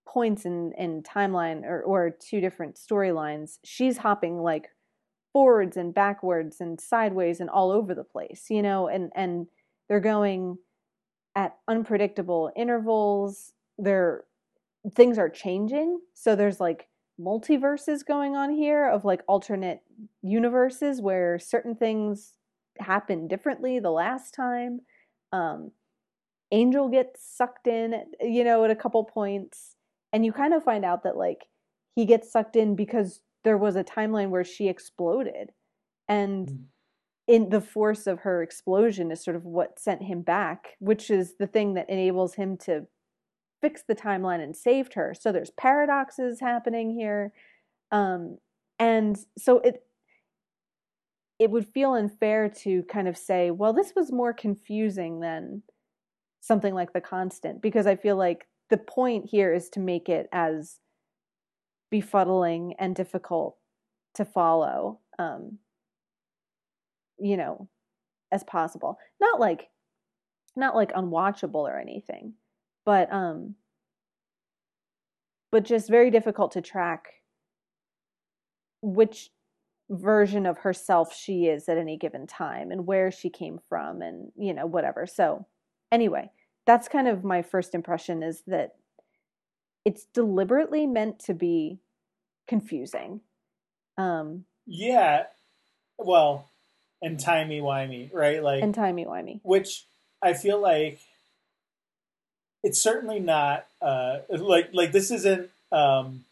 points in, in timeline or, or two different storylines. She's hopping like forwards and backwards and sideways and all over the place, you know, and, and they're going at unpredictable intervals. They're things are changing. So there's like multiverses going on here of like alternate universes where certain things happen differently the last time. Um, Angel gets sucked in, you know, at a couple points, and you kind of find out that like he gets sucked in because there was a timeline where she exploded, and
Mhm.
In the force of her explosion is sort of what sent him back, which is the thing that enables him to fix the timeline and saved her. So there's paradoxes happening here. Um, and so it it would feel unfair to kind of say, well, this was more confusing than something like the constant, because I feel like the point here is to make it as befuddling and difficult to follow, um, you know, as possible. Not like not like unwatchable or anything, but um but just very difficult to track which version of herself she is at any given time and where she came from and you know whatever. So anyway, that's kind of my first impression is that it's deliberately meant to be confusing. Um
Yeah. Well, and timey wimey, right? Like
and timey wimey.
which I feel like it's certainly not uh like like this isn't um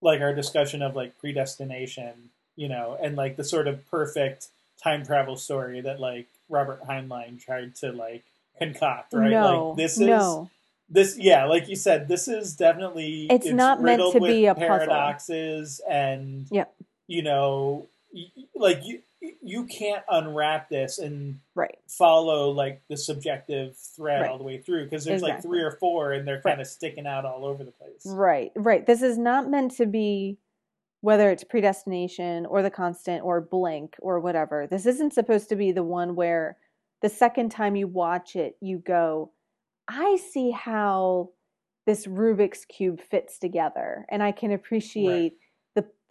like our discussion of like predestination, you know, and like the sort of perfect time travel story that like Robert Heinlein tried to like concoct, right?
No,
like this is
no.
this yeah, like you said, this is definitely
It's not meant to be a puzzle.
paradoxes and
yeah,
you know y- like you you can't unwrap this and
Right.
follow like the subjective thread
Right.
all the way through because there's like three or four and they're kind
Right.
of sticking out all over the place.
Right, right. This is not meant to be whether it's predestination or the constant or blank or whatever. This isn't supposed to be the one where the second time you watch it, you go, I see how this Rubik's Cube fits together. And I can appreciate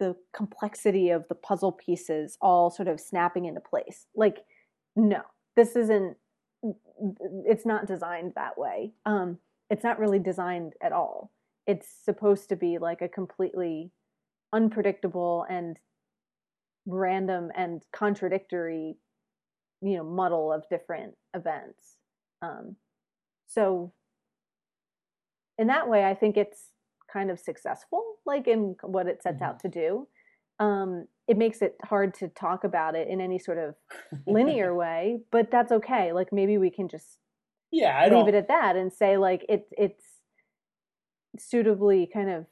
the, complexity of the puzzle pieces all sort of snapping into place. Like, no, this isn't, it's not designed that way. Um, it's not really designed at all it's supposed to be like a completely unpredictable and random and contradictory you know muddle of different events um, so in that way i think it's kind of successful like in what it sets out to do um, it makes it hard to talk about it in any sort of linear way but that's okay like maybe we can just
Yeah, I
leave
don't.
it at that and say like it it's suitably kind of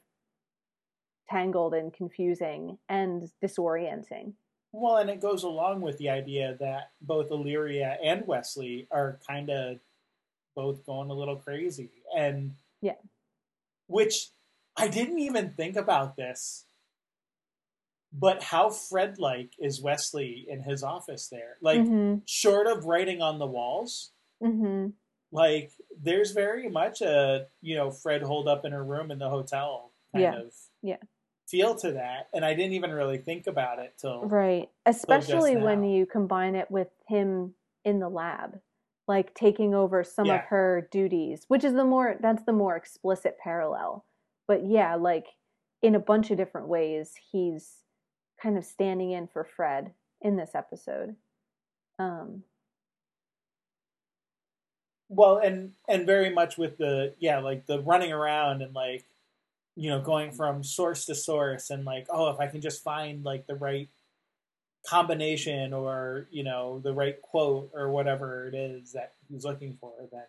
tangled and confusing and disorienting.
Well, and it goes along with the idea that both Illyria and Wesley are kind of both going a little crazy, and
Yeah.
which I didn't even think about this. But how Fred-like is Wesley in his office there? Like,
Mhm.
short of writing on the walls,
Mhm.
like there's very much a you know Fred holed up in her room in the hotel kind
Yeah.
of
Yeah.
feel to that, and I didn't even really think about it till
Right. Especially when you combine it with him in the lab, like taking over some
Yeah.
of her duties, which is the more that's the more explicit parallel. But yeah, like in a bunch of different ways, he's kind of standing in for Fred in this episode. Um,
Well, and and very much with the yeah, like the running around and like you know going from source to source and like oh, if I can just find like the right combination or you know the right quote or whatever it is that he's looking for, then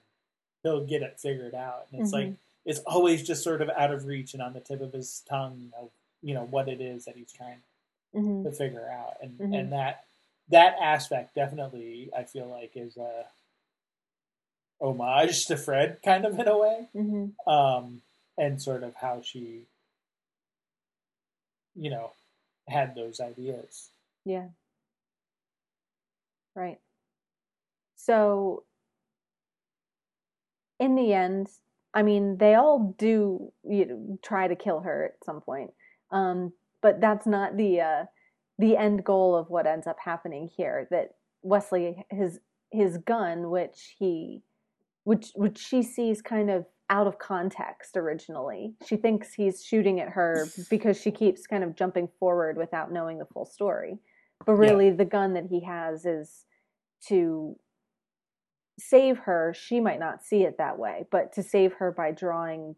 he'll get it figured out. And it's like It's always just sort of out of reach and on the tip of his tongue of you know what it is that he's trying
mhm.
to figure out and
Mhm.
and that that aspect definitely I feel like is a homage to Fred kind of in a way
Mhm.
um and sort of how she you know had those ideas
Yeah. Right. So, in the end, I mean, they all do you know, try to kill her at some point, um, but that's not the uh, the end goal of what ends up happening here. That Wesley his his gun, which he which which she sees kind of out of context originally. She thinks he's shooting at her because she keeps kind of jumping forward without knowing the full story. But really the gun that he has is to save her. She might not see it that way, but to save her by drawing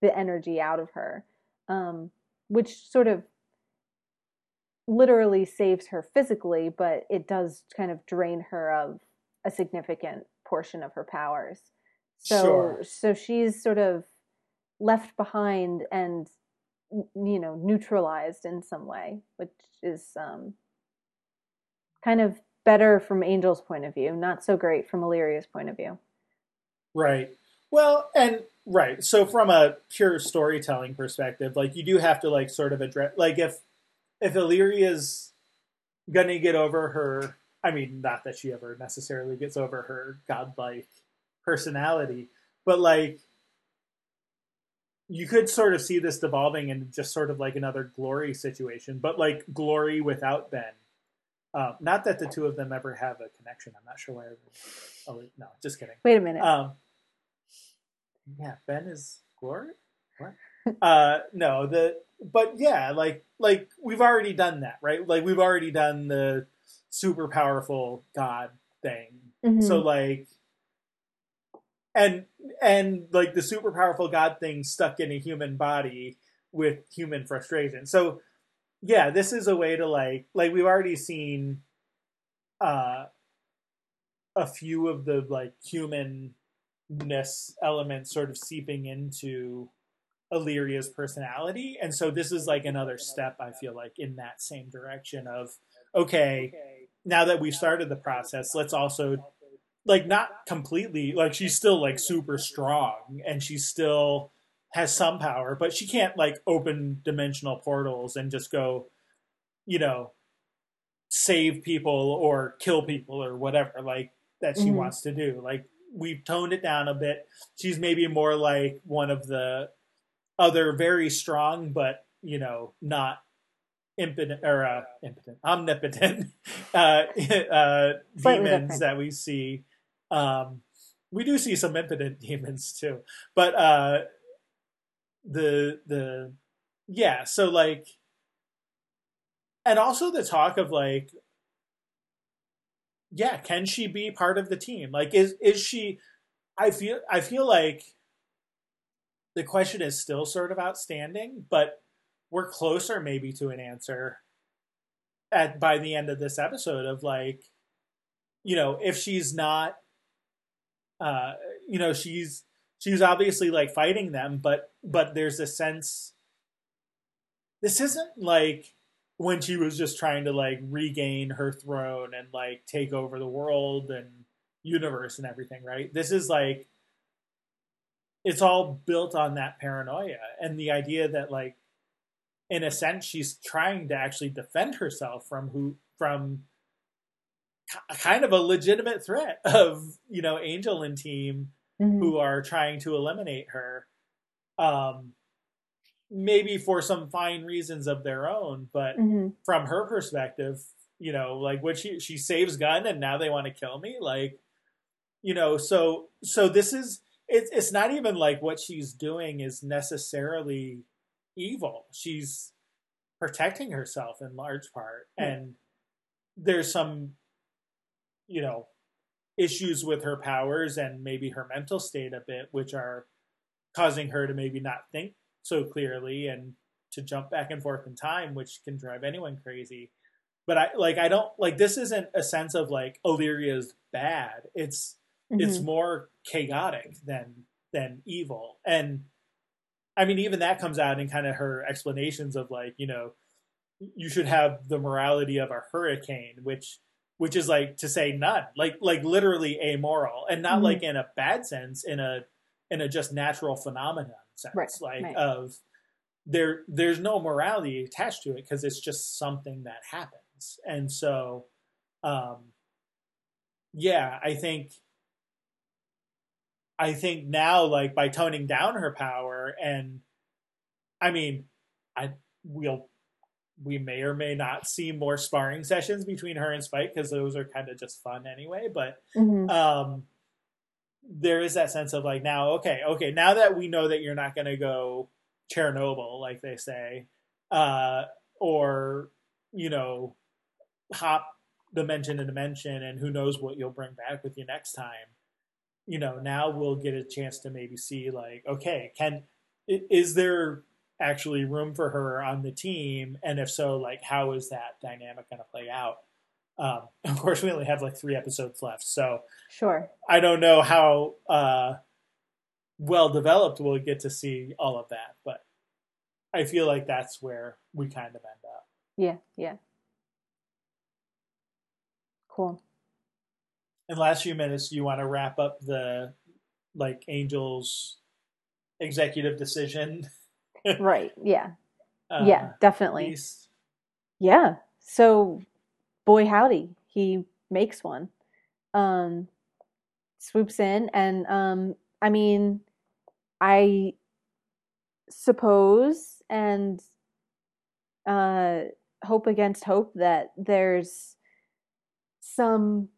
the energy out of her. Um, which sort of literally saves her physically, but it does kind of drain her of a significant portion of her powers. So
Sure.
so she's sort of left behind and you know neutralized in some way, which is um, kind of better from Angel's point of view, not so great from Illyria's point of view.
right well and right so from a pure storytelling perspective like you do have to like sort of address like if if Illyria's gonna get over her I mean, not that she ever necessarily gets over her godlike personality, but like you could sort of see this devolving into just sort of like another glory situation, but like glory without Ben. Um, not that the two of them ever have a connection. I'm not sure why. Oh no, just kidding.
Wait a minute.
Um, yeah, Ben is glory. What? uh, no, the but yeah, like like we've already done that, right? Like we've already done the super powerful god thing.
Mhm.
So like and and like the super powerful god thing stuck in a human body with human frustration. So yeah, this is a way to like like we've already seen uh a few of the like humanness elements sort of seeping into Illyria's personality. And so this is like another step, I feel like, in that same direction of okay, now that we've started the process, let's also like not completely like she's still like super strong and she's still has some power, but she can't like open dimensional portals and just go, you know, save people or kill people or whatever like that she
Mhm.
wants to do. Like we've toned it down a bit. She's maybe more like one of the other very strong but, you know, not impotent or uh, impotent, omnipotent uh, uh, demons that we see. Um, we do see some impotent demons too, but uh, the the yeah. So like, and also the talk of like, yeah, can she be part of the team? Like, is is she? I feel I feel like the question is still sort of outstanding, but we're closer maybe to an answer at by the end of this episode of like you know if she's not uh you know she's she's obviously like fighting them but but there's a sense this isn't like when she was just trying to like regain her throne and like take over the world and universe and everything right? This is like it's all built on that paranoia and the idea that like in a sense she's trying to actually defend herself from who from kind of a legitimate threat of you know angel and team
Mhm.
who are trying to eliminate her um maybe for some fine reasons of their own but
Mhm.
from her perspective you know like what she she saves Gunn and now they want to kill me like you know so so this is it's it's not even like what she's doing is necessarily evil she's protecting herself in large part
Yeah.
and there's some you know issues with her powers and maybe her mental state a bit which are causing her to maybe not think so clearly and to jump back and forth in time which can drive anyone crazy. But i like i don't like this isn't a sense of like illyria's bad. It's it's
Mhm.
more chaotic than than evil. And i mean even that comes out in kind of her explanations of like you know you should have the morality of a hurricane which which is like to say none like like literally amoral and not
Mhm.
like in a bad sense in a in a just natural phenomenon sense
Right,
like
right.
of there there's no morality attached to it because it's just something that happens and so um yeah i think i think now like by toning down her power and i mean i we'll we may or may not see more sparring sessions between her and spike because those are kind of just fun anyway but
Mhm.
um there is that sense of like now okay okay now that we know that you're not going to go chernobyl like they say uh or you know hop dimension to dimension and who knows what you'll bring back with you next time you know now we'll get a chance to maybe see like okay can is there actually room for her on the team and if so like how is that dynamic going to play out um of course we only have like three episodes left so
Sure.
I don't know how uh, well developed we'll get to see all of that, but I feel like that's where we kind of end up.
Yeah. Yeah. Cool.
In the last few minutes, you want to wrap up the like Angels executive decision.
Right. Yeah.
uh,
yeah. Definitely.
piece.
Yeah. So, boy, howdy, he makes one. Um, swoops in, and um, I mean, I suppose and uh, hope against hope that there's some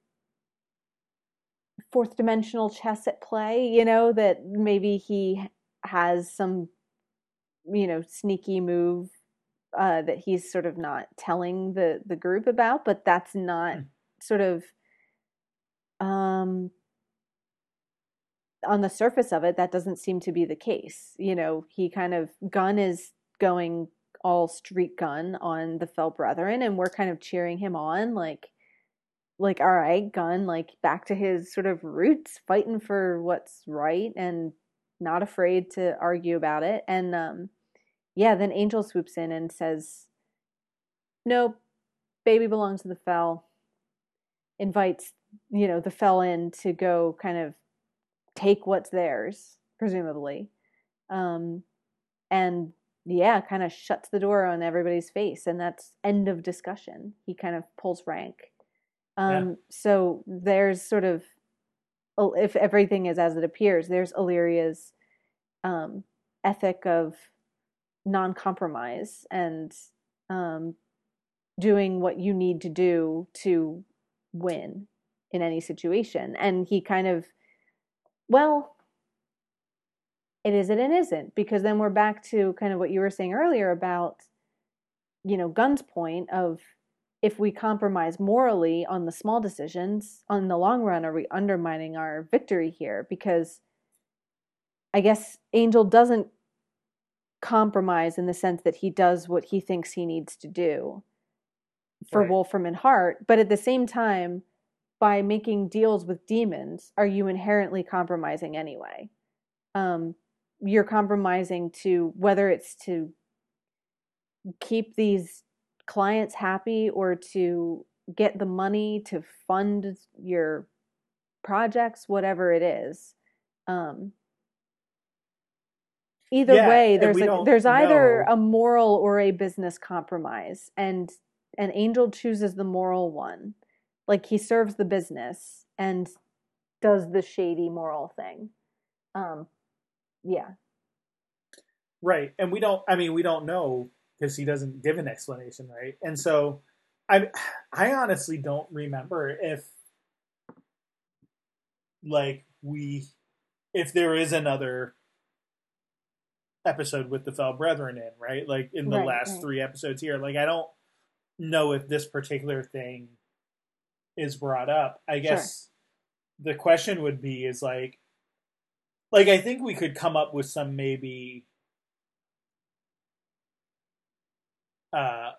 fourth dimensional chess at play, you know, that maybe he has some, you know, sneaky move uh, that he's sort of not telling the the group about, but that's not mm. sort of um on the surface of it that doesn't seem to be the case. You know, he kind of Gunn is going all street Gunn on the Fell Brethren and we're kind of cheering him on like like all right Gunn, like back to his sort of roots fighting for what's right and not afraid to argue about it and um yeah then angel swoops in and says nope baby belongs to the fell. Invites you know the fell in to go kind of take what's theirs presumably. Um and yeah kind of shuts the door on everybody's face and that's end of discussion. He kind of pulls rank. Um, yeah. So there's sort of, if everything is as it appears, there's Illyria's um, ethic of non-compromise and um, doing what you need to do to win in any situation. And he kind of, well, it is it and isn't because then we're back to kind of what you were saying earlier about, you know, Gunn's point of if we compromise morally on the small decisions, on the long run, are we undermining our victory here? Because I guess Angel doesn't compromise in the sense that he does what he thinks he needs to do for right. Wolfram and Hart, but at the same time, by making deals with demons, are you inherently compromising anyway? Um, you're compromising to whether it's to keep these clients happy or to get the money to fund your projects, whatever it is. Um, either yeah, way, there's a, there's either know. a moral or a business compromise, and and Angel chooses the moral one. Like he serves the business and does the shady moral thing. Um, yeah.
Right, and we don't. I mean, we don't know because he doesn't give an explanation, right? And so I I honestly don't remember if like we if there is another episode with the Fell Brethren in, right? Like in the right, last right. three episodes here. Like I don't know if this particular thing is brought up. I guess sure. the question would be is like like I think we could come up with some maybe uh,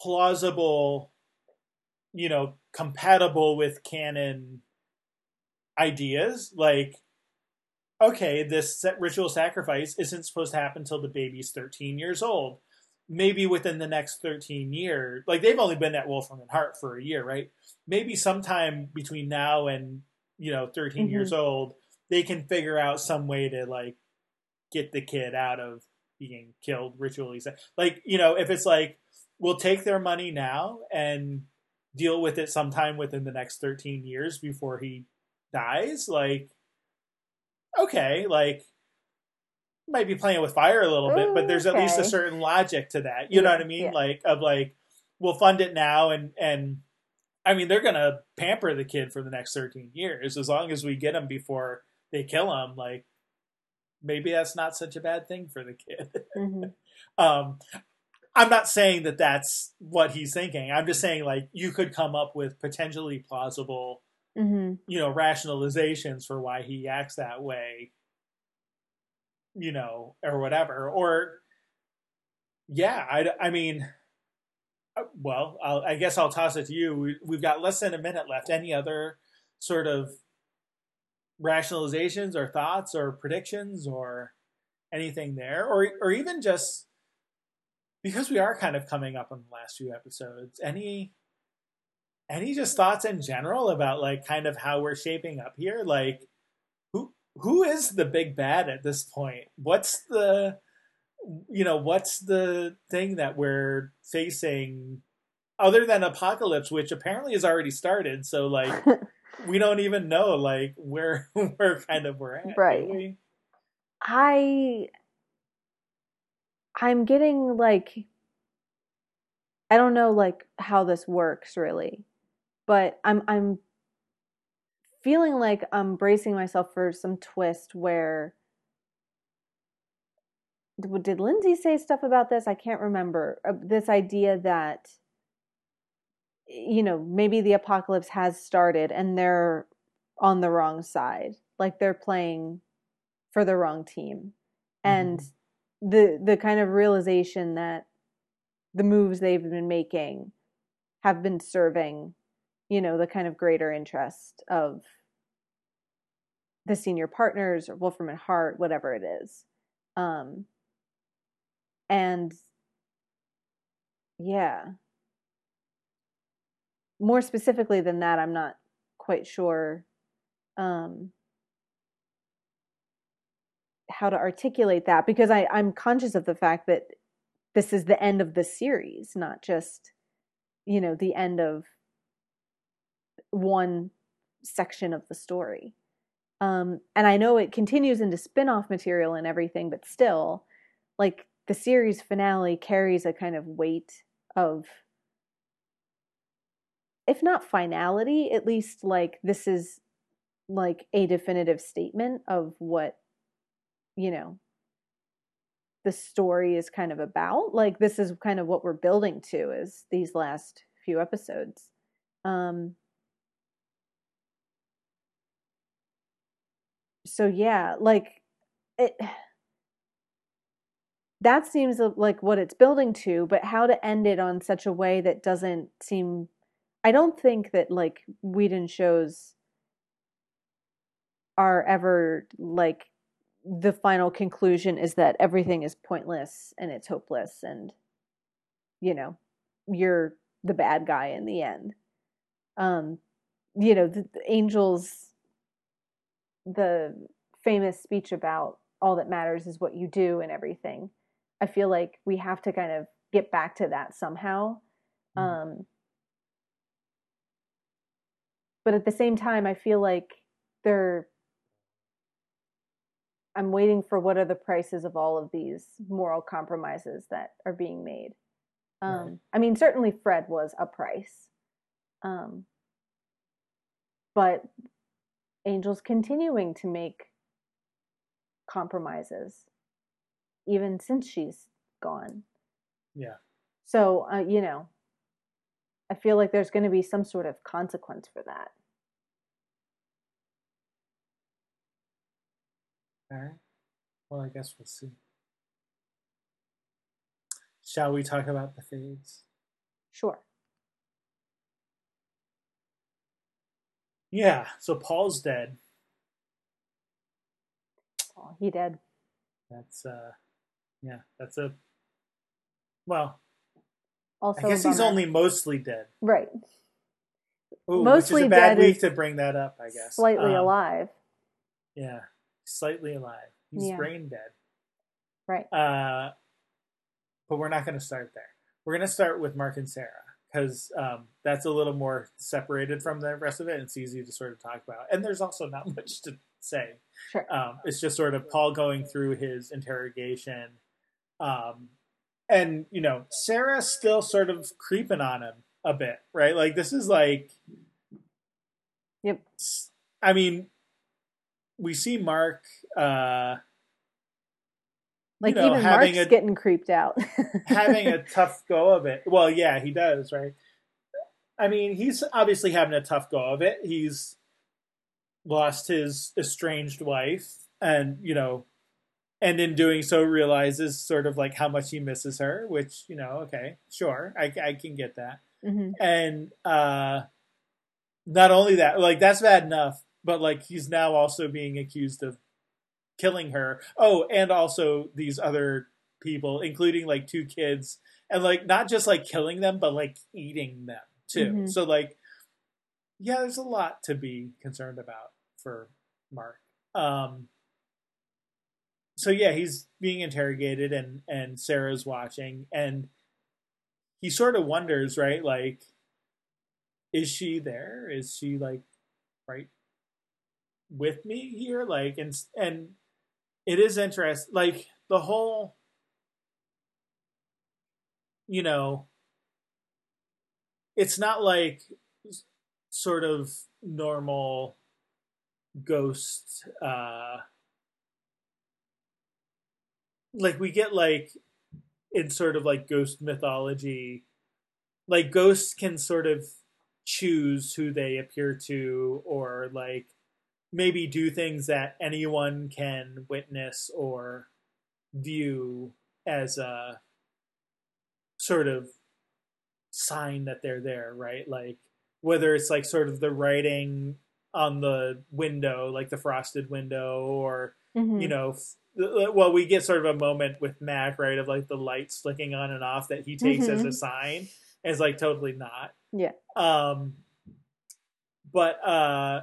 plausible, you know, compatible with canon ideas. Like, okay, this ritual sacrifice isn't supposed to happen until the baby's 13 years old. Maybe within the next 13 years, like they've only been at Wolfram and Hart for a year, right? Maybe sometime between now and, you know, 13 mm-hmm. years old, they can figure out some way to like get the kid out of being killed ritually. Like, you know, if it's like, we'll take their money now and deal with it sometime within the next 13 years before he dies, like, okay, like, might be playing with fire a little bit, but there's at least a certain logic to that. You yeah, know what I mean? Yeah. Like, of like, we'll fund it now and, and, I mean, they're gonna pamper the kid for the next 13 years as long as we get him before they kill him. Like, maybe that's not such a bad thing for the kid. Mm-hmm. um, I'm not saying that that's what he's thinking. I'm just saying like you could come up with potentially plausible, mm-hmm. you know, rationalizations for why he acts that way, you know, or whatever. Or yeah, I, I mean, uh, well, I'll, I guess I'll toss it to you. We, we've got less than a minute left. Any other sort of rationalizations or thoughts or predictions or anything there or or even just because we are kind of coming up on the last few episodes any any just thoughts in general about like kind of how we're shaping up here like who who is the big bad at this point what's the you know what's the thing that we're facing other than Apocalypse, which apparently has already started. So like, we don't even know like where where kind of we're at.
Right.
really.
I I'm getting like I don't know like how this works really, but I'm I'm feeling like I'm bracing myself for some twist where did Lindsay say stuff about this? I can't remember. Uh, This idea that you know, maybe the apocalypse has started and they're on the wrong side. Like they're playing for the wrong team. And the the kind of realization that the moves they've been making have been serving, you know, the kind of greater interest of the senior partners or Wolfram and Hart, whatever it is. Um and yeah. More specifically than that, I'm not quite sure um how to articulate that because I, I'm conscious of the fact that this is the end of the series, not just, you know, the end of one section of the story. Um, and I know it continues into spin off material and everything, but still, like the series finale carries a kind of weight of, if not finality, at least like this is like a definitive statement of what you know the story is kind of about like this is kind of what we're building to is these last few episodes um so yeah like it that seems like what it's building to but how to end it on such a way that doesn't seem i don't think that like Whedon shows are ever like the final conclusion is that everything is pointless and it's hopeless and you know you're the bad guy in the end. Um you know the, the angels the famous speech about all that matters is what you do and everything i feel like we have to kind of get back to that somehow
Mhm.
um but at the same time i feel like they're I'm waiting for what are the prices of all of these moral compromises that are being made. Um,
Right.
I mean, certainly Fred was a price, um, but Angel's continuing to make compromises, even since she's gone.
Yeah.
So, uh, you know, I feel like there's going to be some sort of consequence for that.
All right. Well, I guess we'll see. Shall we talk about the fades?
Sure.
Yeah. So Paul's dead.
Oh, he dead.
That's uh, yeah. That's a. Well,
Also,
I guess he's only mostly dead.
right.
Ooh,
Mostly
which is a bad
dead
week to bring that up. I guess
Slightly
Um,
alive.
Yeah, slightly alive. He's
Yeah.
brain dead.
Right.
Uh, but we're not going to start there. We're going to start with Mark and Sarah because um, that's a little more separated from the rest of it. And it's easy to sort of talk about. And there's also not much to say.
Sure.
Um, it's just sort of Paul going through his interrogation. Um, and, you know, Sarah still sort of creeping on him a bit, right? Like, this is like.
Yep.
I mean, we see Mark. Uh,
Like
you know,
even Mark's
a-
getting creeped out.
having a tough go of it. Well, yeah, he does, right? I mean, he's obviously having a tough go of it. He's lost his estranged wife, and you know, and in doing so, realizes sort of like how much he misses her. Which you know, okay, sure, I, I can get that.
hmm
And uh, not only that, like that's bad enough, but like he's now also being accused of killing her. Oh, and also these other people, including like two kids, and like not just like killing them, but like eating them too.
Mhm.
So like, yeah, there's a lot to be concerned about for Mark. Um, so yeah, he's being interrogated, and and Sarah's watching, and he sort of wonders, right? Like, is she there? Is she like right with me here? Like, and and it is interesting. Like the whole, you know, it's not like sort of normal ghost uh like we get like in sort of like ghost mythology like ghosts can sort of choose who they appear to or like maybe do things that anyone can witness or view as a sort of sign that they're there right like whether it's like sort of the writing on the window like the frosted window or
Mhm.
you know f- well we get sort of a moment with mac right of like the lights flicking on and off that he takes as a
Mhm.
sign it's like totally not
Yeah.
um but uh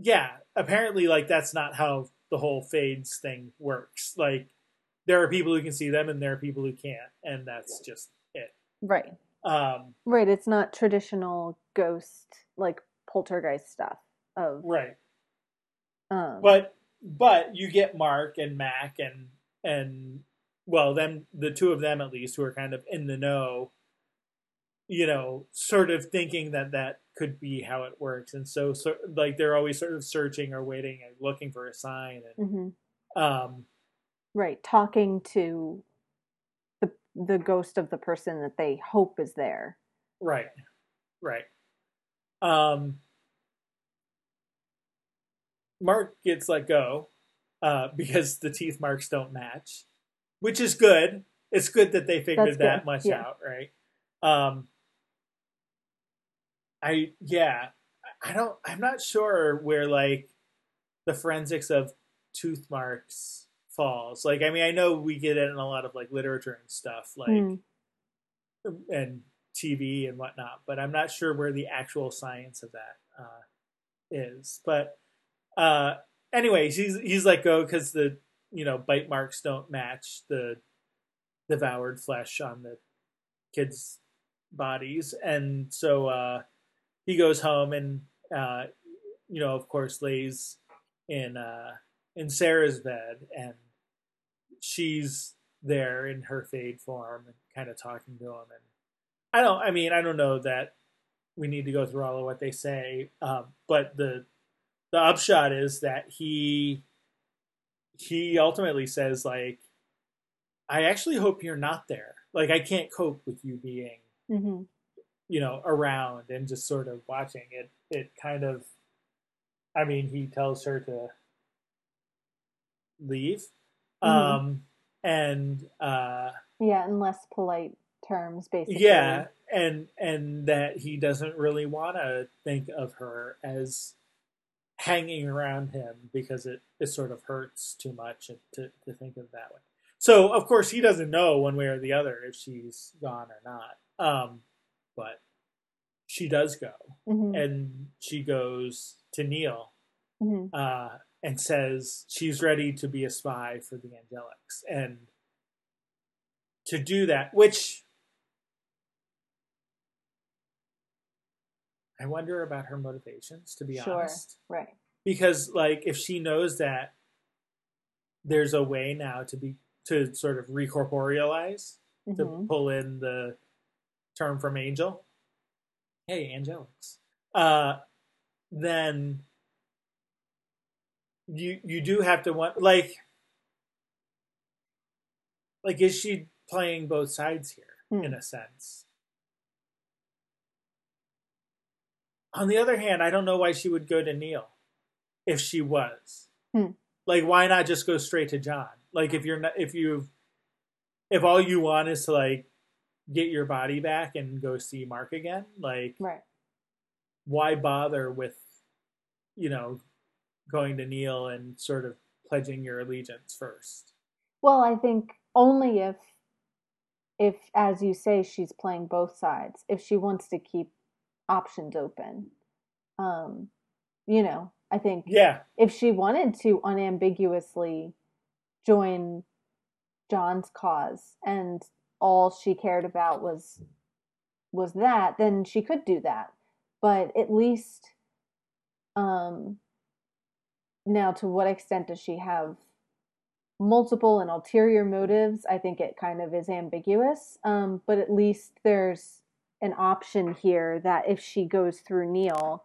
yeah apparently like that's not how the whole fades thing works like there are people who can see them and there are people who can't and that's just it
Right.
um
Right. It's not traditional ghost like poltergeist stuff of
right
um
but but you get Mark and Mac and and well them the two of them at least who are kind of in the know you know sort of thinking that that could be how it works and so, so like they're always sort of searching or waiting and looking for a sign and
mhm.
um
right, talking to the the ghost of the person that they hope is there.
right right um Mark gets let go uh because the teeth marks don't match which is good it's good that they figured that much
yeah.
out right um i yeah i don't i'm not sure where like the forensics of tooth marks falls. Like i mean i know we get it in a lot of like literature and stuff like
Hmm.
and tv and whatnot but i'm not sure where the actual science of that uh is. But uh anyways he's he's let go because the you know bite marks don't match the devoured flesh on the kids bodies. And so uh he goes home and uh you know of course lays in uh in sarah's bed and she's there in her fade form and kind of talking to him and i don't i mean i don't know that we need to go through all of what they say um but the the upshot is that he he ultimately says like i actually hope you're not there like i can't cope with you being
Mhm.
You know around and just sort of watching it it kind of i mean he tells her to leave
Mhm.
um and uh
Yeah, in less polite terms, basically.
yeah and and that he doesn't really want to think of her as hanging around him because it, it sort of hurts too much to, to think of that way so of course he doesn't know one way or the other if she's gone or not um but she does go
Mhm.
and she goes to neil
Mhm.
uh and says she's ready to be a spy for the angelics and to do that which i wonder about her motivations to be
Sure.
honest
Right.
because like if she knows that there's a way now to be to sort of recorporealize to
Mhm.
pull in the term from angel. Hey angelics. Uh then you you do have to want like like is she playing both sides here
Hmm.
in a sense? On the other hand i don't know why she would go to neil if she was.
Hmm.
like why not just go straight to john? Like if you're not if you've, if all you want is to like get your body back and go see mark again like
Right.
why bother with you know going to Neil and sort of pledging your allegiance first
Well, I think only if, if as you say, she's playing both sides. If she wants to keep options open, um, you know, I think
yeah
if she wanted to unambiguously join John's cause and all she cared about was was that, then she could do that. But at least um now to what extent does she have multiple and ulterior motives? I think it kind of is ambiguous. Um, but at least there's an option here that if she goes through Neil,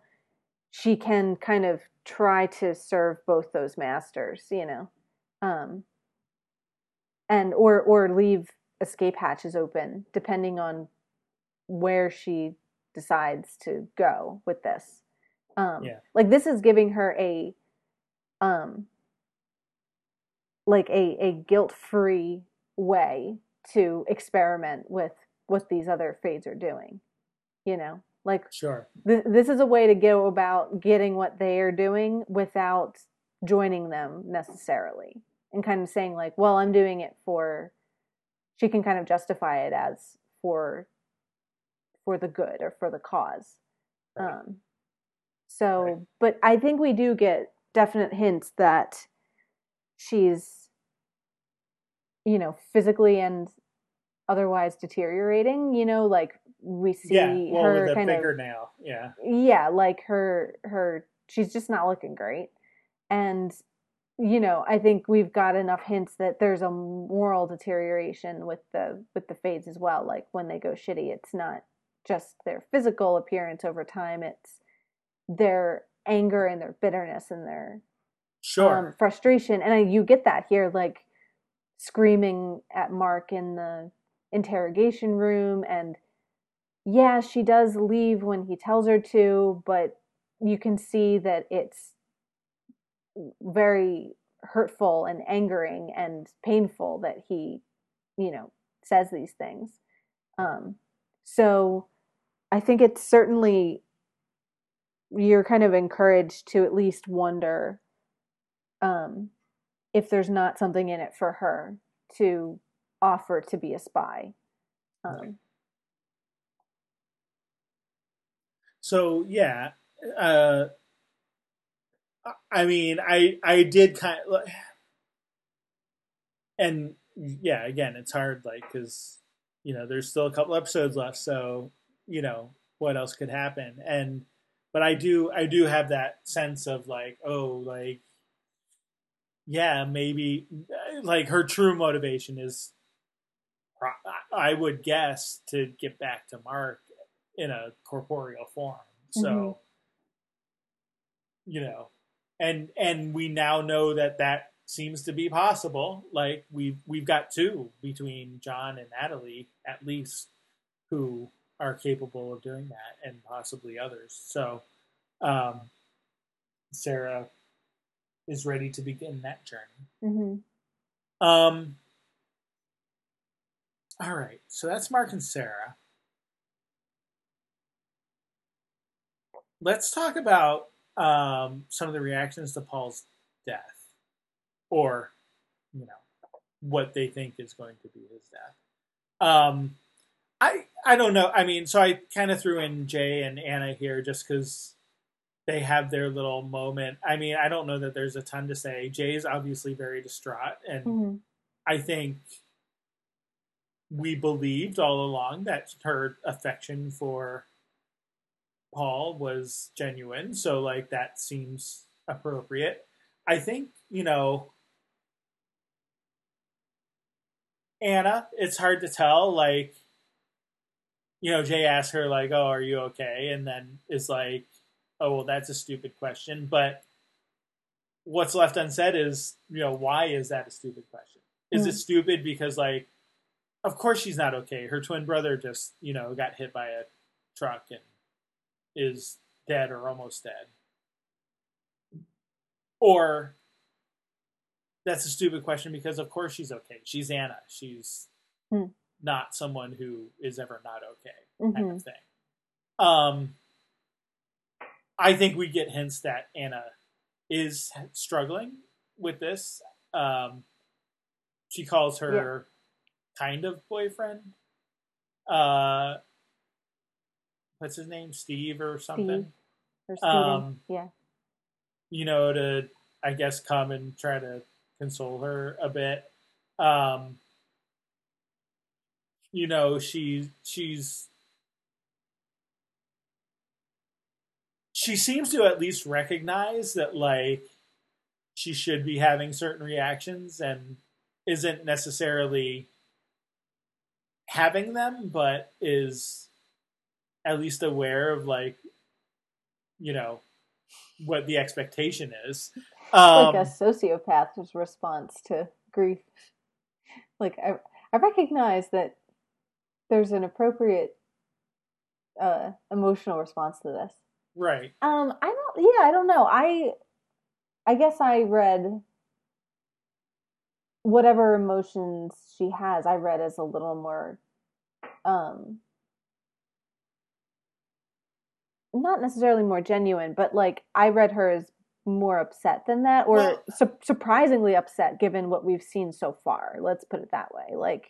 she can kind of try to serve both those masters, you know. Um and or or leave escape hatch is open depending on where she decides to go with this. Um,
Yeah.
Like this is giving her a, um, like a a guilt free way to experiment with what these other fades are doing. You know, like
Sure.
th- this is a way to go about getting what they are doing without joining them necessarily and kind of saying like well i'm doing it for she can kind of justify it as for for the good or for the cause
Right.
um so
Right.
but i think we do get definite hints that she's you know physically and otherwise deteriorating you know like we see
yeah. Well,
her kind of
fingernail. Yeah.
yeah like her her she's just not looking great and you know i think we've got enough hints that there's a moral deterioration with the with the fades as well like when they go shitty it's not just their physical appearance over time it's their anger and their bitterness and their
Sure.
um, frustration and I, you get that here like screaming at mark in the interrogation room and yeah she does leave when he tells her to but you can see that it's very hurtful and angering and painful that he you know says these things um so i think it's certainly you're kind of encouraged to at least wonder um, if there's not something in it for her to offer to be a spy. Um,
So yeah, uh, I mean, I I did kind of, and yeah, again, it's hard, like because you know there's still a couple episodes left, so you know what else could happen, and but I do I do have that sense of like, oh, like yeah, maybe like her true motivation is, I would guess, to get back to Mark in a corporeal form. So,
Mhm.
you know, and and we now know that that seems to be possible. Like we we've got two between John and Natalie at least who are capable of doing that, and possibly others. So, um, Sarah is ready to begin that journey.
mhm.
Um. All right, so that's Mark and Sarah. Let's talk about um, some of the reactions to Paul's death, or you know what they think is going to be his death. Um, I I don't know. I mean, so I kind of threw in Jay and Anna here just because they have their little moment. I mean, I don't know that there's a ton to say. Jay is obviously very distraught, and
Mhm.
I think we believed all along that her affection for Paul was genuine. So, like, that seems appropriate. I think, you know, Anna, it's hard to tell. Like, you know, Jay asks her, like, oh, are you okay? And then is like, oh, well, that's a stupid question. But what's left unsaid is, you know, why is that a stupid question? Is it
Mm.
stupid because, like, of course she's not okay. Her twin brother just, you know, got hit by a truck and is dead or almost dead. Or that's a stupid question because of course she's okay. She's Anna. She's
Hmm.
not someone who is ever not okay kind
Mhm.
of thing. Um, I think we get hints that Anna is struggling with this. Um, she calls her kind of boyfriend. Uh, what's his name? Steve or something.
Steve. Or
Um,
yeah.
you know, to I guess come and try to console her a bit. Um, you know, she she's she seems to at least recognize that like she should be having certain reactions and isn't necessarily having them, but is at least aware of like you know what the expectation is. Um,
like a sociopath's response to grief. Like I, I recognize that there's an appropriate uh, emotional response to this.
right.
Um, I don't. Yeah, I don't know. I, I guess I read whatever emotions she has. I read as a little more, um, not necessarily more genuine, but like I read her as more upset than that, or
Well-
su- surprisingly upset given what we've seen so far. Let's put it that way. Like,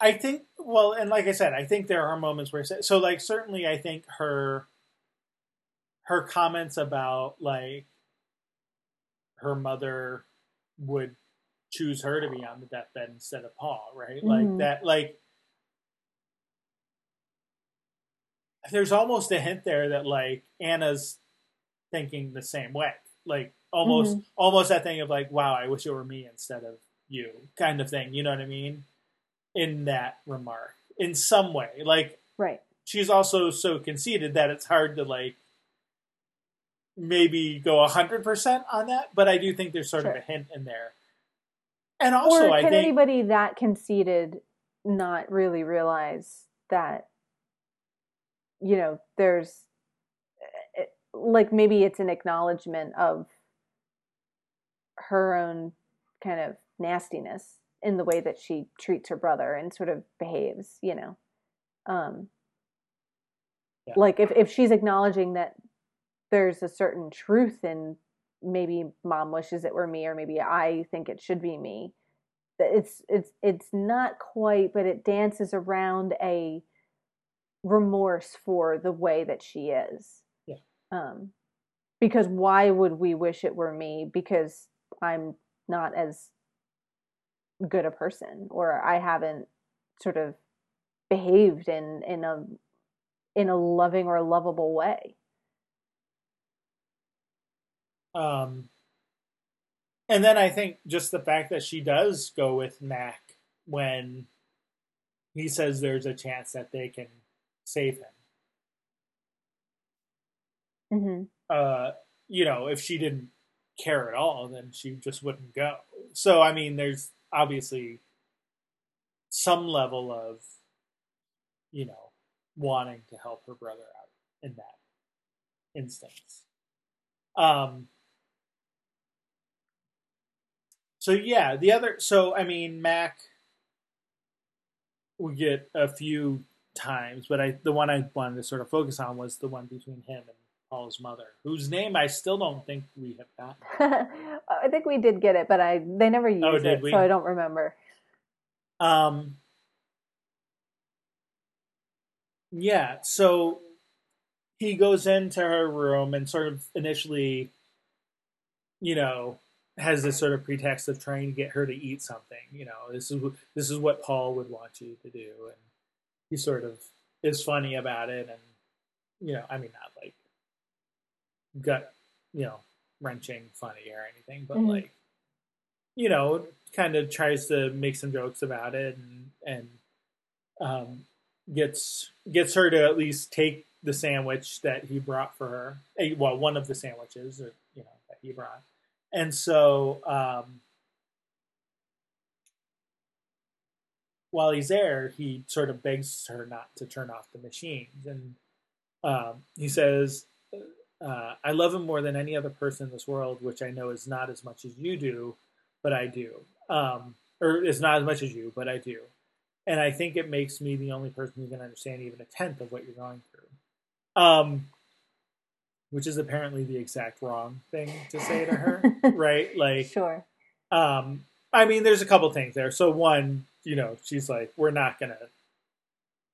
I think well, and like I said, I think there are moments where so like certainly I think her her comments about like her mother would choose her to be on the deathbed instead of Paul, right? Like
Mhm.
that like there's almost a hint there that like Anna's thinking the same way. Like almost mm-hmm. almost that thing of like, wow, I wish it were me instead of you kind of thing. You know what I mean? In that remark. In some way. Like
right.
she's also so conceited that it's hard to like maybe go hundred percent on that, but I do think there's sort of a hint in there. And also
or
I
can
think
anybody that conceited not really realize that you know there's eh, like maybe it's an acknowledgement of her own kind of nastiness in the way that she treats her brother and sort of behaves you know um
Yeah.
like if if she's acknowledging that there's a certain truth in maybe mom wishes it were me or maybe I think it should be me it's it's it's not quite but it dances around a remorse for the way that she is.
Yeah.
um because why would we wish it were me? Because i'm not as good a person or i haven't sort of behaved in in a in a loving or lovable way.
Um, and then I think just the fact that she does go with Mac when he says there's a chance that they can save him.
mm-hmm.
Uh, you know, if she didn't care at all, then she just wouldn't go. So, I mean, there's obviously some level of, you know, wanting to help her brother out in that instance. Um, so yeah, the other so I mean Mac we get a few times, but I the one I wanted to sort of focus on was the one between him and Paul's mother, whose name I still don't think we have gotten.
i think we did get it but i they never used
Oh,
it
we?
so i don't remember
Um, yeah, so he goes into her room and sort of initially, you know, has this sort of pretext of trying to get her to eat something. You know, this is this is what Paul would want you to do, and he sort of is funny about it, and you know, I mean, not like gut, you know, wrenching funny or anything, but
Mhm.
like, you know, kind of tries to make some jokes about it, and and um, gets gets her to at least take the sandwich that he brought for her. Eh, Well, one of the sandwiches, or, you know, that he brought, and so um, while he's there, he sort of begs her not to turn off the machines, and um, he says, uh, "I love him more than any other person in this world, which I know is not as much as you do, but I do, um, or it's not as much as you, but I do." and I think it makes me the only person who can understand even a tenth of what you're going through. Um, which is apparently the exact wrong thing to say to her, right? Like,
sure
um, I mean, there's a couple things there. So one, you know, she's like, we're not gonna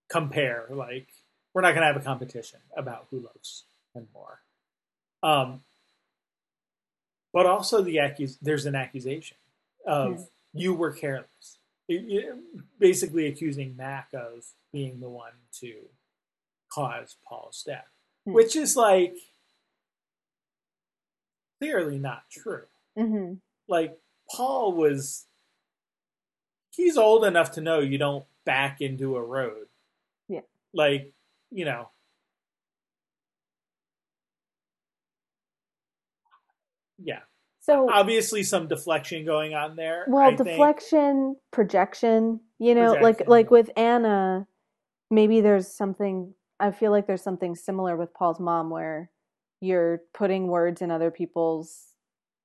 compare, like, we're not gonna have a competition about who loves him more. Um, but also the accus- there's an accusation of
Hmm.
you were careless basically accusing Mac of being the one to cause Paul's death, hmm. which is like clearly not true.
Mm-hmm.
Like Paul was, he's old enough to know you don't back into a road.
Yeah.
Like, you know. Yeah.
So
obviously some deflection going on there.
Well, I deflection, think. projection, you know, projection. like like with Anna, maybe there's something I feel like there's something similar with Paul's mom where you're putting words in other people's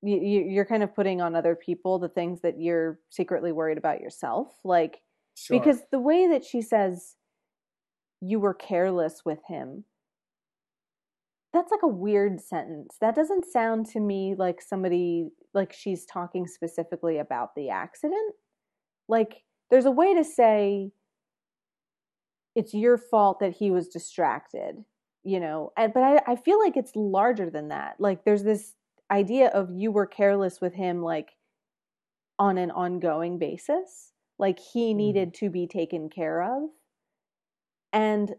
you, you're kind of putting on other people the things that you're secretly worried about yourself like sure. because the way that she says you were careless with him that's like a weird sentence. That doesn't sound to me like somebody like she's talking specifically about the accident. Like there's a way to say it's your fault that he was distracted you know? And, but I, I feel like it's larger than that. Like there's this idea of you were careless with him like on an ongoing basis like he mm-hmm. needed to be taken care of and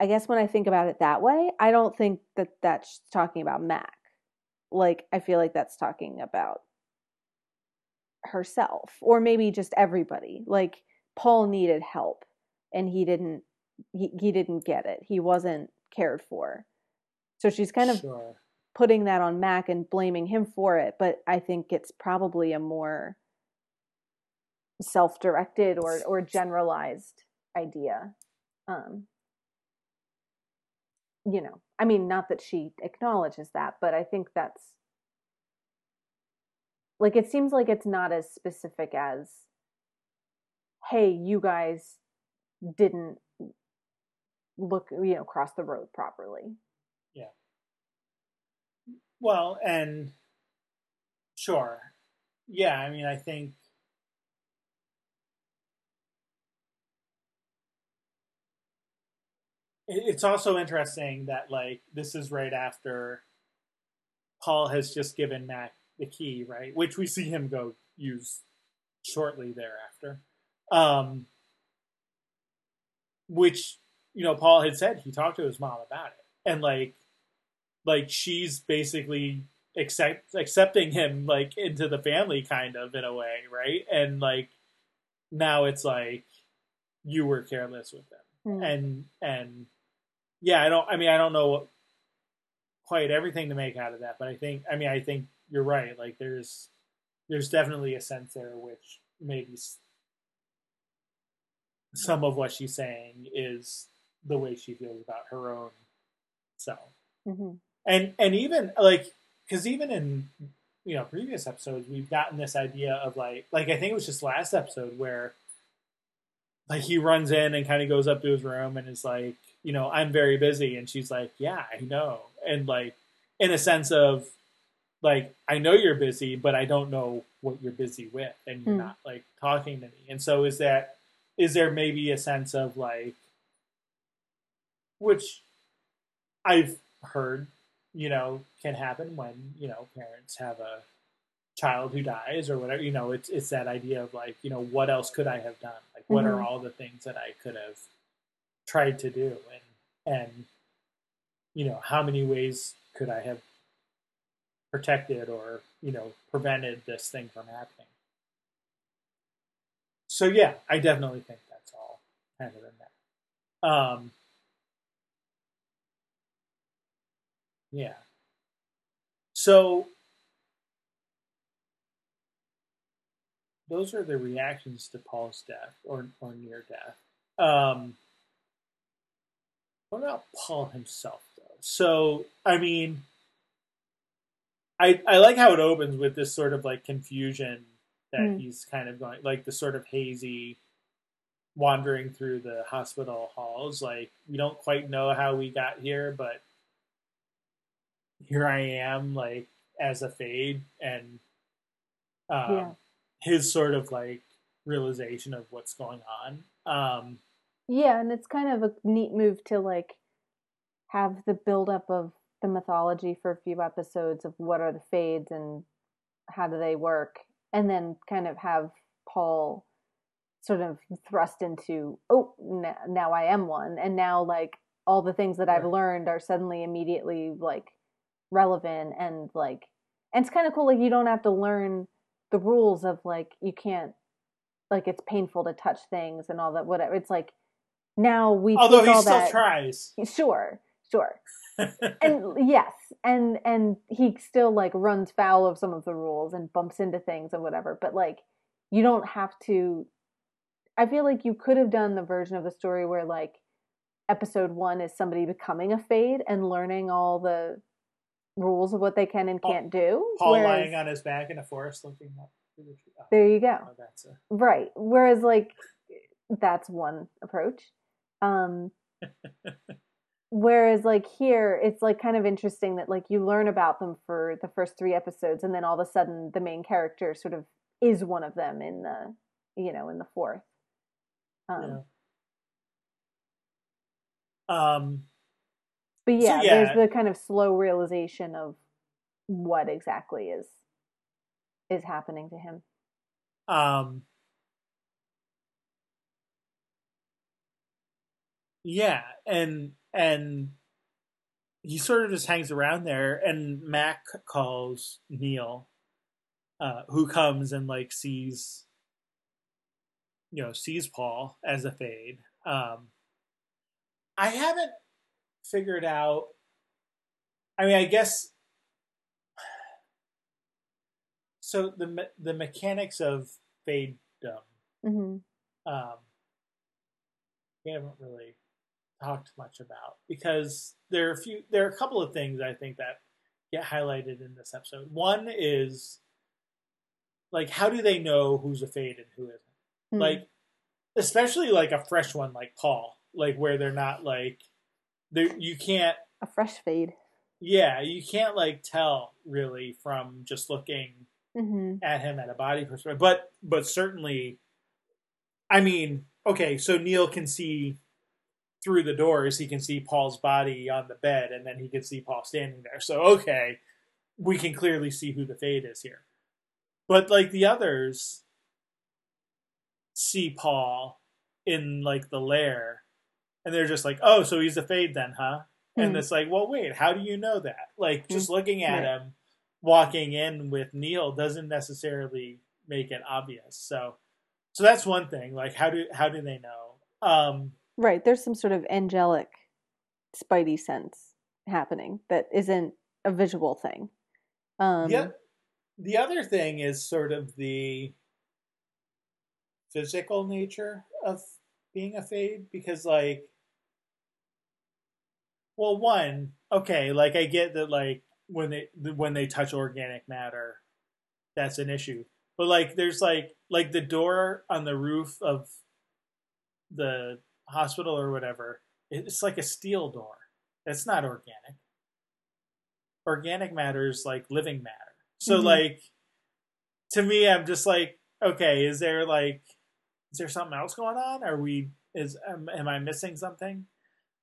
i guess when i think about it that way i don't think that that's talking about mac like i feel like that's talking about herself or maybe just everybody like paul needed help and he didn't he, he didn't get it. He wasn't cared for. So she's kind of sure. Putting that on Mac and blaming him for it, but I think it's probably a more self-directed or or generalized idea. Um you know, I mean not that she acknowledges that, but I think that's like it seems like it's not as specific as hey, you guys didn't look you know cross the road properly
well and sure. Yeah i mean i think it's also interesting that like this is right after paul has just given mac the key right? Which we see him go use shortly thereafter. Um which you know, Paul had said he talked to his mom about it, and like, like she's basically accept accepting him like into the family, kind of in a way, right? And like, now it's like you were careless with them, mm. and and yeah, I don't. I mean, I don't know quite everything to make out of that, but I think, I mean, I think you're right. Like, there's there's definitely a sense there which maybe some of what she's saying is the way she feels about her own self.
Mm-hmm.
And and even like because even in you know previous episodes we've gotten this idea of like like I think it was just last episode where like he runs in and kind of goes up to his room and is like you know I'm very busy and she's like yeah I know and like in a sense of like I know you're busy but I don't know what you're busy with and you're mm. not like talking to me and so is that is there maybe a sense of like which I've heard, you know, can happen when you know parents have a child who dies or whatever. You know, it's it's that idea of like, you know, what else could I have done? Like, what mm-hmm. are all the things that I could have tried to do, and and you know, how many ways could I have protected or you know prevented this thing from happening? So yeah, I definitely think that's all kind of in there. Um, Yeah. So those are the reactions to Paul's death or or near death. Um, what about Paul himself though? So I mean, I I like how it opens with this sort of like confusion that mm. he's kind of going like the sort of hazy wandering through the hospital halls. Like we don't quite know how we got here, but here I am, like as a fade, and um, yeah. his sort of like realization of what's going on. Um,
yeah, and it's kind of a neat move to like have the buildup of the mythology for a few episodes of what are the fades and how do they work, and then kind of have Paul sort of thrust into oh now I am one and now like all the things that I've learned are suddenly immediately like relevant and like and it's kind of cool like you don't have to learn the rules of like you can't like it's painful to touch things and all that whatever it's like now we
Although he
all
still
that
tries.
sure sure and yes and and he still like runs foul of some of the rules and bumps into things and whatever but like you don't have to i feel like you could have done the version of the story where like episode one is somebody becoming a fade and learning all the rules of what they can and
Paul-
can't do
Paul
whereas,
lying on his back in a forest looking up through the tree. Oh,
there you go
oh, that's a
Right. Whereas like that's one approach. Um whereas like here it's like kind of interesting that like you learn about them for the first 3 episodes and then all of a sudden the main character sort of is one of them in the you know in the fourth. Um
yeah. Um,
but
So,
yeah,
yeah.
there's the kind of slow realization of what exactly is is happening to him.
um, yeah, and and he sort of just hangs around there, and Mac calls Neil, uh, who comes and like sees, you know, sees Paul as a fade. Um, I haven't figured out. I mean, I guess. So the me- the mechanics of fadedom,
Mhm.
um, we haven't really talked much about because there are a few there are a couple of things I think that get highlighted in this episode. One is like how do they know who's a fade and who isn't?
Hmm.
Like especially like a fresh one like Paul, like where they're not like there you can't
a fresh fade.
yeah, you can't like tell really from just looking
Mhm.
at him at a body perspective. But but certainly, I mean, okay, so Neil can see through the doors. He can see Paul's body on the bed, and then he can see Paul standing there. So okay, we can clearly see who the fade is here. But like the others, see Paul in like the lair, and they're just like, oh, so he's a fade then, huh? And
Hmm.
it's like, well, wait, how do you know that? Like, just looking at
Right.
him, walking in with Neil doesn't necessarily make it obvious. So, so that's one thing. Like, how do how do they know? Um,
Right. There's some sort of angelic spidey sense happening that isn't a visual thing. Um
the, the other thing is sort of the physical nature of being a fade because, like, well, one, okay, like I get that, like when they when they touch organic matter, that's an issue. But like, there's like like the door on the roof of the hospital or whatever. It's like a steel door. It's not organic. Organic matter is like living matter. So
Mhm.
like, to me, I'm just like, okay, is there like, is there something else going on? Are we is am, am I missing something?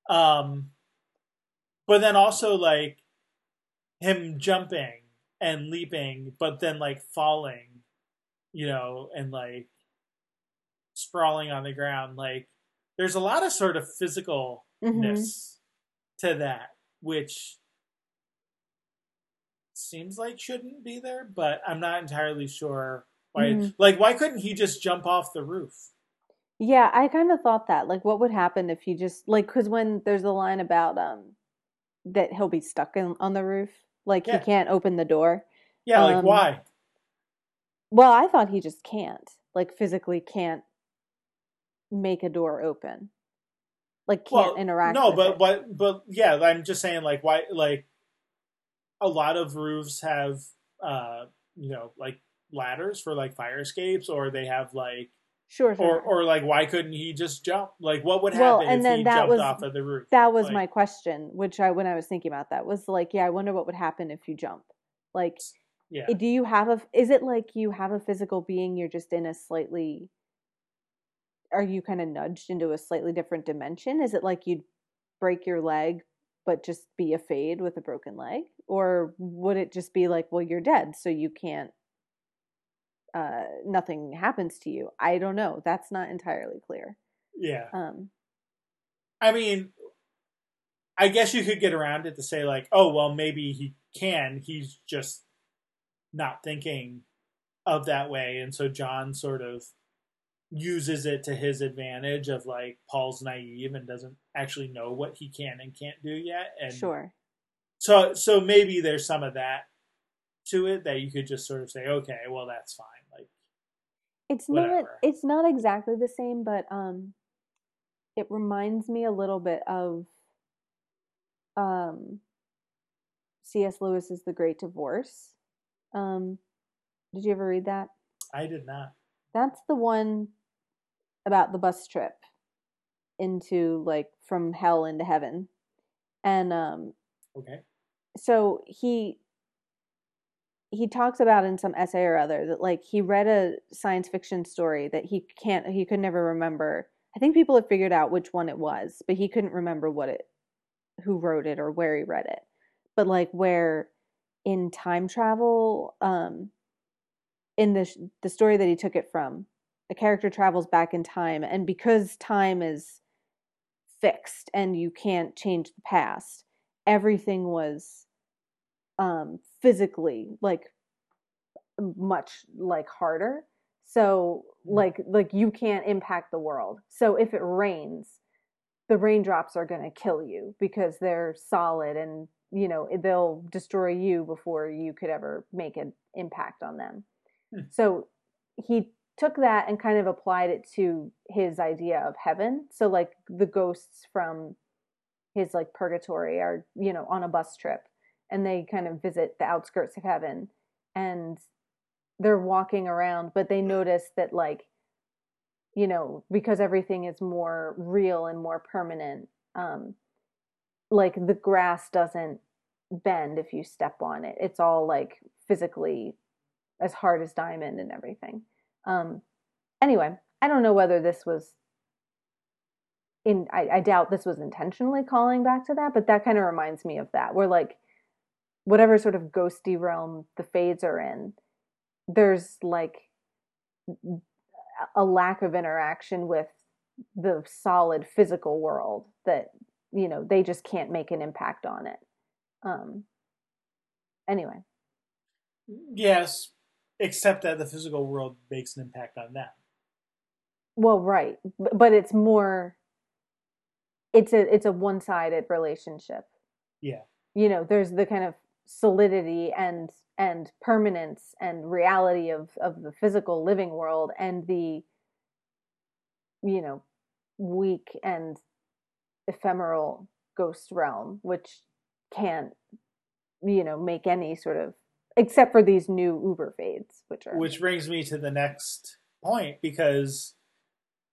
Um, but then also like him jumping and leaping, but then like falling, you know, and like sprawling on the ground. Like there's a lot of sort of physicalness
mhm.
to that, which seems like shouldn't be there, but I'm not entirely sure why.
Mhm.
Like, why couldn't he just jump off the roof?
Yeah, I kind of thought that. Like what would happen if you just like cuz when there's a line about um that he'll be stuck in, on the roof, like
Yeah.
he can't open the door.
Yeah, like
Um,
why?
Well, I thought he just can't. Like physically can't make a door open. Like can't
Well,
interact
no,
with
but
it.
but but yeah, I'm just saying like why like a lot of roofs have uh you know like ladders for like fire escapes or they have like
Sure, sure.
or or like why couldn't he just jump? Like what would
Well,
happen
and
if
then
he
that
jumped
was-
off of the roof?
that was
Like,
my question, which I when I was thinking about that was like, yeah, I wonder what would happen if you jump. Like
yeah.
Eh, do you have a is it like you have a physical being you're just in a slightly are you kind of nudged into a slightly different dimension is it like you'd break your leg but just be a fade with a broken leg or would it just be like well you're dead so you can't uh, nothing happens to you. I don't know. That's not entirely clear.
Yeah.
Um,
I mean, I guess you could get around it to say like, oh well, maybe he can. He's just not thinking of that way, and so John sort of uses it to his advantage of like Paul's naive and doesn't actually know what he can and can't do yet. And
sure.
So so maybe there's some of that to it that you could just sort of say, okay, well that's fine.
It's not it's not exactly the same, but um it reminds me a little bit of um C.S. Lewis's The Great Divorce. Um did you ever read that?
I did not.
That's the one about the bus trip into like from hell into heaven. And um
Okay.
so he he talks about in some essay or other that like he read a science fiction story that he can't he could never remember. I think people have figured out which one it was but he couldn't remember what it who wrote it or where he read it. But like where in time travel um in the the story that he took it from a character travels back in time and because time is fixed and you can't change the past everything was um physically like much like harder. So like like you can't impact the world. So if it rains the raindrops are going to kill you because they're solid and you know they'll destroy you before you could ever make an impact on them.
Hmm.
so he took that and kind of applied it to his idea of heaven. So like the ghosts from his like purgatory are you know on a bus trip and they kind of visit the outskirts of heaven and they're walking around but they notice that like you know because everything is more real and more permanent um like the grass doesn't bend if you step on it. It's all like physically as hard as diamond and everything. Um anyway i don't know whether this was in I, I doubt this was intentionally calling back to that but that kind of reminds me of that. Where like whatever sort of ghosty realm the fades are in there's like a lack of interaction with the solid physical world that you know they just can't make an impact on it um anyway
Yes, except that the physical world makes an impact on them.
well right but it's more it's a it's a one-sided relationship
Yeah.
you know there's the kind of solidity and and permanence and reality of of the physical living world and the you know weak and ephemeral ghost realm which can't you know make any sort of except for these new uber fades which are
Which brings me to the next point because,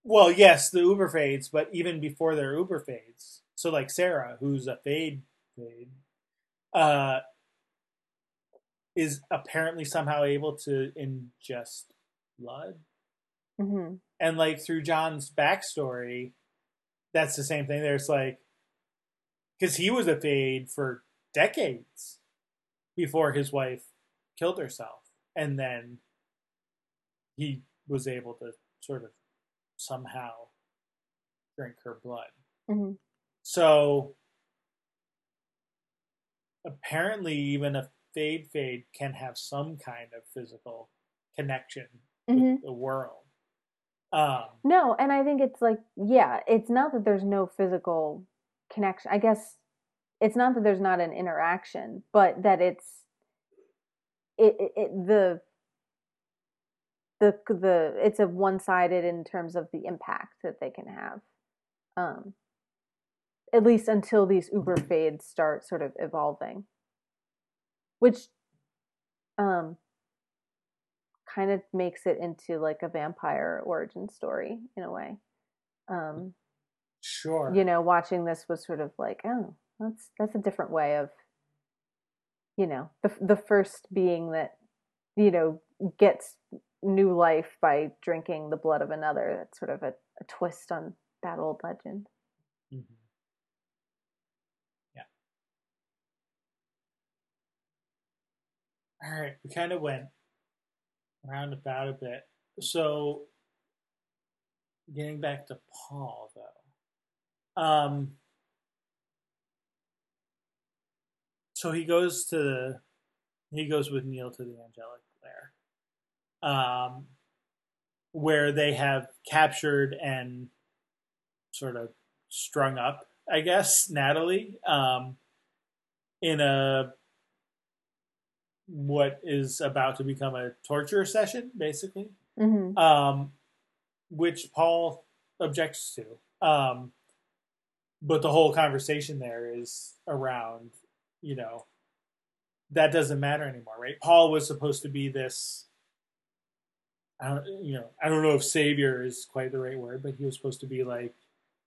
well, yes, the Uber fades, but even before their Uber fades, so like Sarah, who's a fade fade, uh, is apparently somehow able to ingest blood.
Mhm.
And like through John's backstory, that's the same thing. There's like, because he was a fade for decades before his wife killed herself, and then he was able to sort of somehow drink her blood.
Mhm.
So apparently, even a fade fade can have some kind of physical connection
Mhm.
with the world. Um,
No, and I think it's like, yeah, it's not that there's no physical connection. I guess it's not that there's not an interaction, but that it's it, it, it the the the it's a one-sided in terms of the impact that they can have. Um at least until these uber fades start sort of evolving. Which um kind of makes it into like a vampire origin story in a way. Um,
sure.
you know, watching this was sort of like, oh, that's that's a different way of, you know, the the first being that, you know, gets new life by drinking the blood of another. That's sort of a, a twist on that old legend.
Mhm. All right, we kind of went round about a bit. So, getting back to Paul, though. Um, so he goes to the, he goes with Neil to the angelic lair, um, where they have captured and sort of strung up, I guess, Natalie, um, in a what is about to become a torture session, basically,
hmm
um, which Paul objects to. Um, but the whole conversation there is around, you know, that doesn't matter anymore, right? Paul was supposed to be this. I don't, you know, I don't know if savior is quite the right word, but he was supposed to be like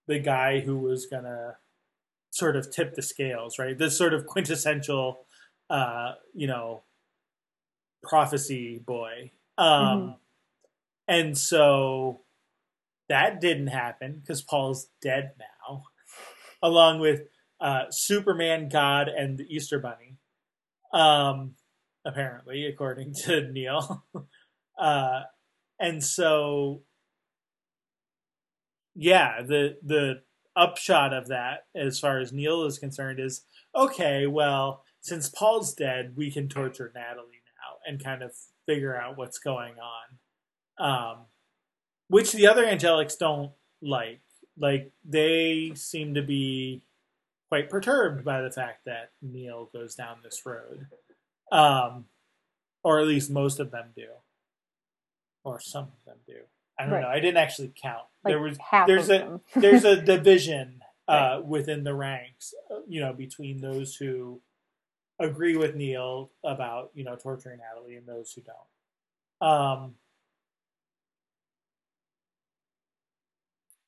the guy who was gonna sort of tip the scales, right? This sort of quintessential, uh, you know, prophecy boy. Um,
Mhm.
And so that didn't happen because Paul's dead now, along with uh, Superman, God, and the Easter Bunny. Um, apparently, according to Neil. uh, and so, yeah, the the upshot of that, as far as Neil is concerned, is okay. Well, since Paul's dead, we can torture Natalie and kind of figure out what's going on, um, which the other angelics don't like. Like they seem to be quite perturbed by the fact that Neil goes down this road, um, or at least most of them do, or some of them do. I don't
Right.
know. I didn't actually count.
Like
there was
half
there's
of
a
them.
there's a division uh, within the ranks, uh, you know, between those who agree with Neil about you know torturing Natalie and those who don't. Um,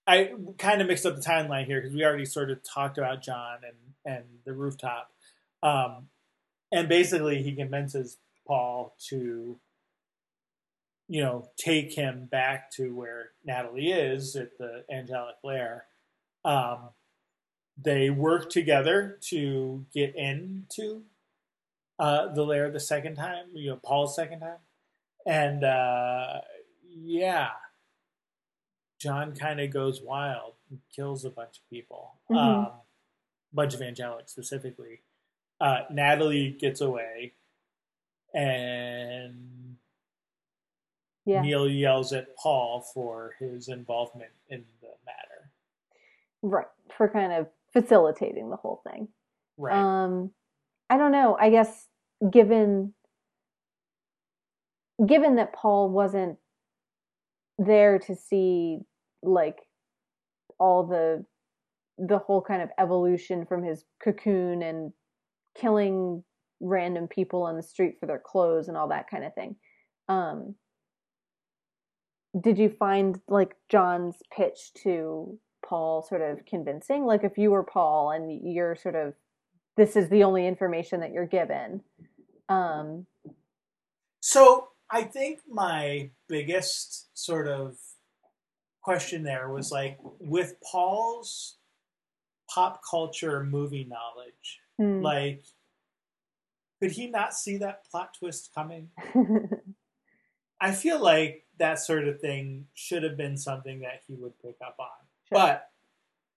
I kind of mixed up the timeline here because we already sort of talked about John and and the rooftop, um, and basically he convinces Paul to, you know, take him back to where Natalie is at the angelic lair. Um, they work together to get into uh, the lair the second time, you know, Paul's second time, and uh, yeah, John kind of goes wild and kills a bunch of people,
Mhm.
um, bunch of angelic specifically. Uh, Natalie gets away, and
Yeah.
Neil yells at Paul for his involvement in the matter.
Right. For kind of facilitating the whole thing.
Right.
Um, I don't know. I guess given given that Paul wasn't there to see like all the the whole kind of evolution from his cocoon and killing random people on the street for their clothes and all that kind of thing. Um, did you find like John's pitch to Paul sort of convincing? Like if you were Paul and you're sort of this is the only information that you're given. Um,
So I think my biggest sort of question there was like with Paul's pop culture movie knowledge,
hmm.
like could he not see that plot twist coming? I feel like that sort of thing should have been something that he would pick up on.
Sure.
But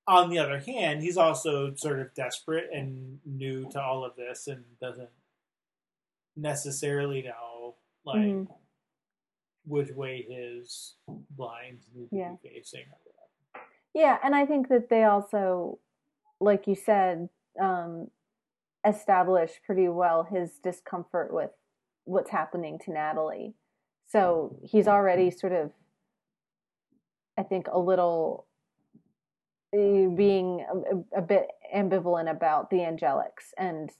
on the other hand, he's also sort of desperate and new to all of this and doesn't necessarily know like
Mhm.
which way his blinds need to
Yeah.
be facing.
Yeah, and I think that they also, like you said, um, establish pretty well his discomfort with what's happening to Natalie. So he's already sort of, I think, a little being a, a bit ambivalent about the angelics and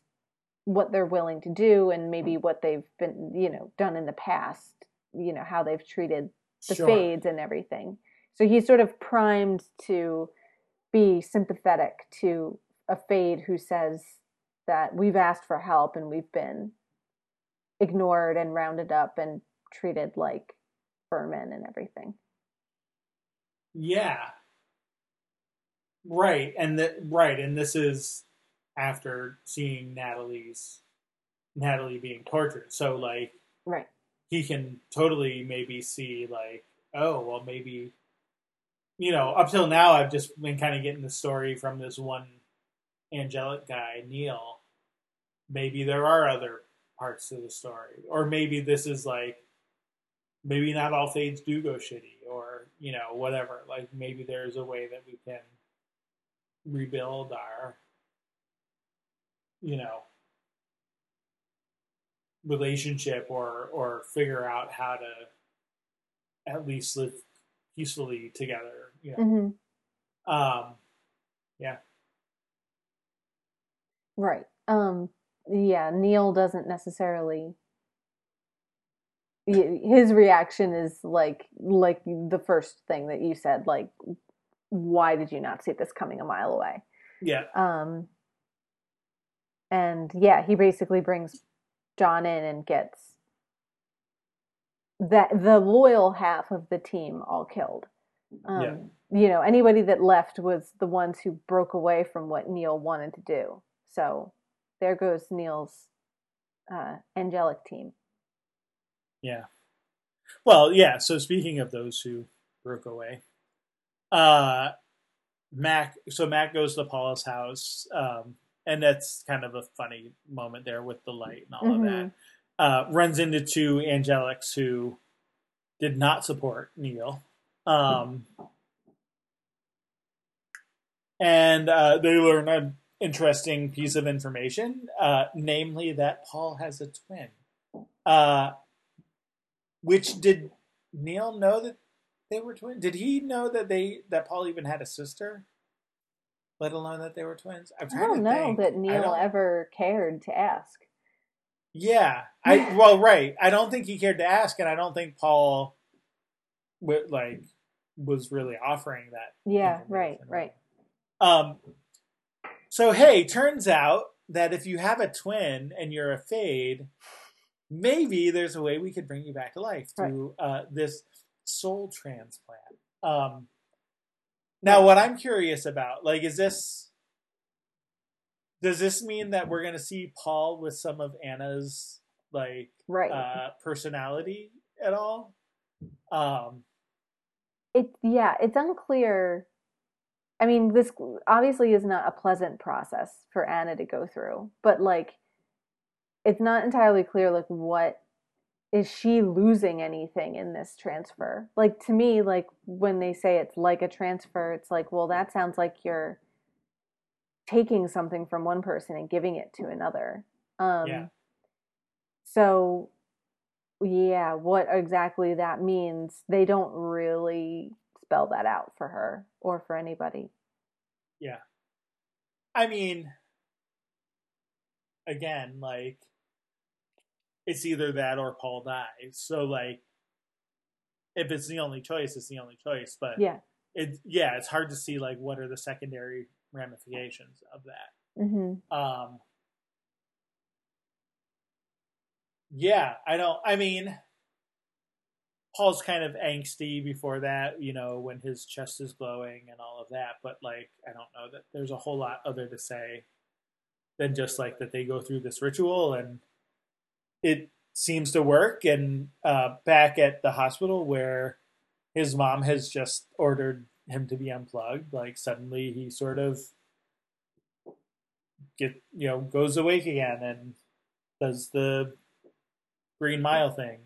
what they're willing to do and maybe what they've been, you know, done in the past, you know, how they've treated the
Sure.
fades and everything. So he's sort of primed to be sympathetic to a fade who says that we've asked for help and we've been ignored and rounded up and treated like vermin and everything.
Yeah. Right, and that right, and this is after seeing Natalie's Natalie being tortured. So like
Right.
he can totally maybe see like, oh well, maybe you know, up till now I've just been kind of getting the story from this one angelic guy, Neil. Maybe there are other parts to the story, or maybe this is like, maybe not all fades do go shitty, or you know, whatever. Like maybe there's a way that we can rebuild our, you know, relationship, or or figure out how to at least live peacefully together. You know.
hmm
Um, yeah.
Right. Um. Yeah. Neil doesn't necessarily. His reaction is like like the first thing that you said. Like, why did you not see this coming a mile away?
Yeah.
Um. And yeah, he basically brings John in and gets that the loyal half of the team all killed. Um,
Yeah.
You know, anybody that left was the ones who broke away from what Neil wanted to do. So there goes Neil's uh, angelic team.
Yeah. Well, yeah. So speaking of those who broke away, uh, Mac. So Mac goes to Paula's house, um, and that's kind of a funny moment there with the light and all of that. Uh, runs into two angelics who did not support Neil. Um, and uh, they learn an interesting piece of information, uh, namely that Paul has a twin. Uh, which did Neil know that they were twins? Did he know that they that Paul even had a sister? Let alone that they were twins.
I don't know
think.
that Neil ever cared to ask.
Yeah, I well, right. I don't think he cared to ask, and I don't think Paul, like, was really offering that.
Yeah, right, right.
Um. So hey, turns out that if you have a twin and you're a fade, maybe there's a way we could bring you back to life
Right.
through uh, this soul transplant. Um. Now, what I'm curious about, like, is this does this mean that we're going to see Paul with some of Anna's like
Right.
uh, personality at all? Um,
it yeah it's unclear i mean this obviously is not a pleasant process for anna to go through but like it's not entirely clear like what is she losing anything in this transfer like to me like when they say it's like a transfer it's like well that sounds like you're taking something from one person and giving it to another um
Yeah.
so yeah, what exactly that means, they don't really spell that out for her or for anybody. Yeah.
I mean, again, like it's either that or Paul dies. So like, if it's the only choice, it's the only choice. But
Yeah.
it yeah, it's hard to see like what are the secondary ramifications of that.
hmm
Um, yeah, I don't. I mean, Paul's kind of angsty before that, you know, when his chest is glowing and all of that. But like, I don't know that there's a whole lot other to say than just like that they go through this ritual and it seems to work. And uh, back at the hospital where his mom has just ordered him to be unplugged, like suddenly he sort of get you know goes awake again and does the green mile thing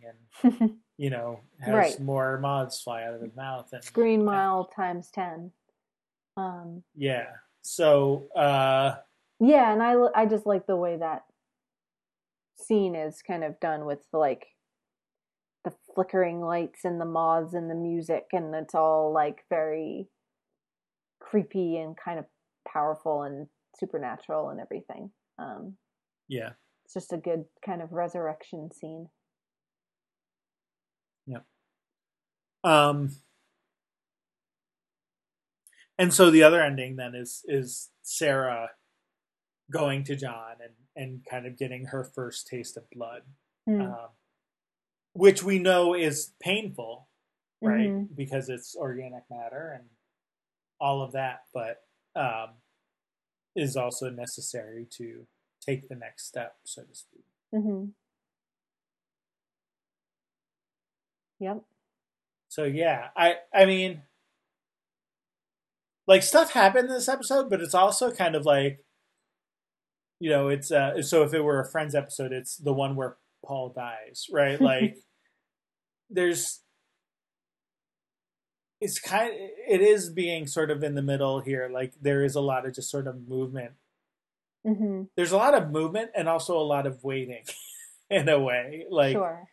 and you know has
Right.
more moths fly out of his mouth and
Green mile times 10. Um,
yeah so uh
yeah, and I, I just like the way that scene is kind of done with like the flickering lights and the moths and the music, and it's all like very creepy and kind of powerful and supernatural and everything. Um,
yeah
it's just a good kind of resurrection scene. Yeah.
Um and so the other ending then is is sarah going to john and and kind of getting her first taste of blood
Hmm.
um, which we know is painful right
Mhm.
because it's organic matter and all of that but um, is also necessary to take the next step so to speak
hmm Yep.
So yeah, I I mean, like stuff happened in this episode, but it's also kind of like, you know, it's uh. So if it were a Friends episode, it's the one where Paul dies, right? Like, there's. It's kind. It is being sort of in the middle here. Like there is a lot of just sort of movement.
hmm
There's a lot of movement and also a lot of waiting, in a way. Like
Sure.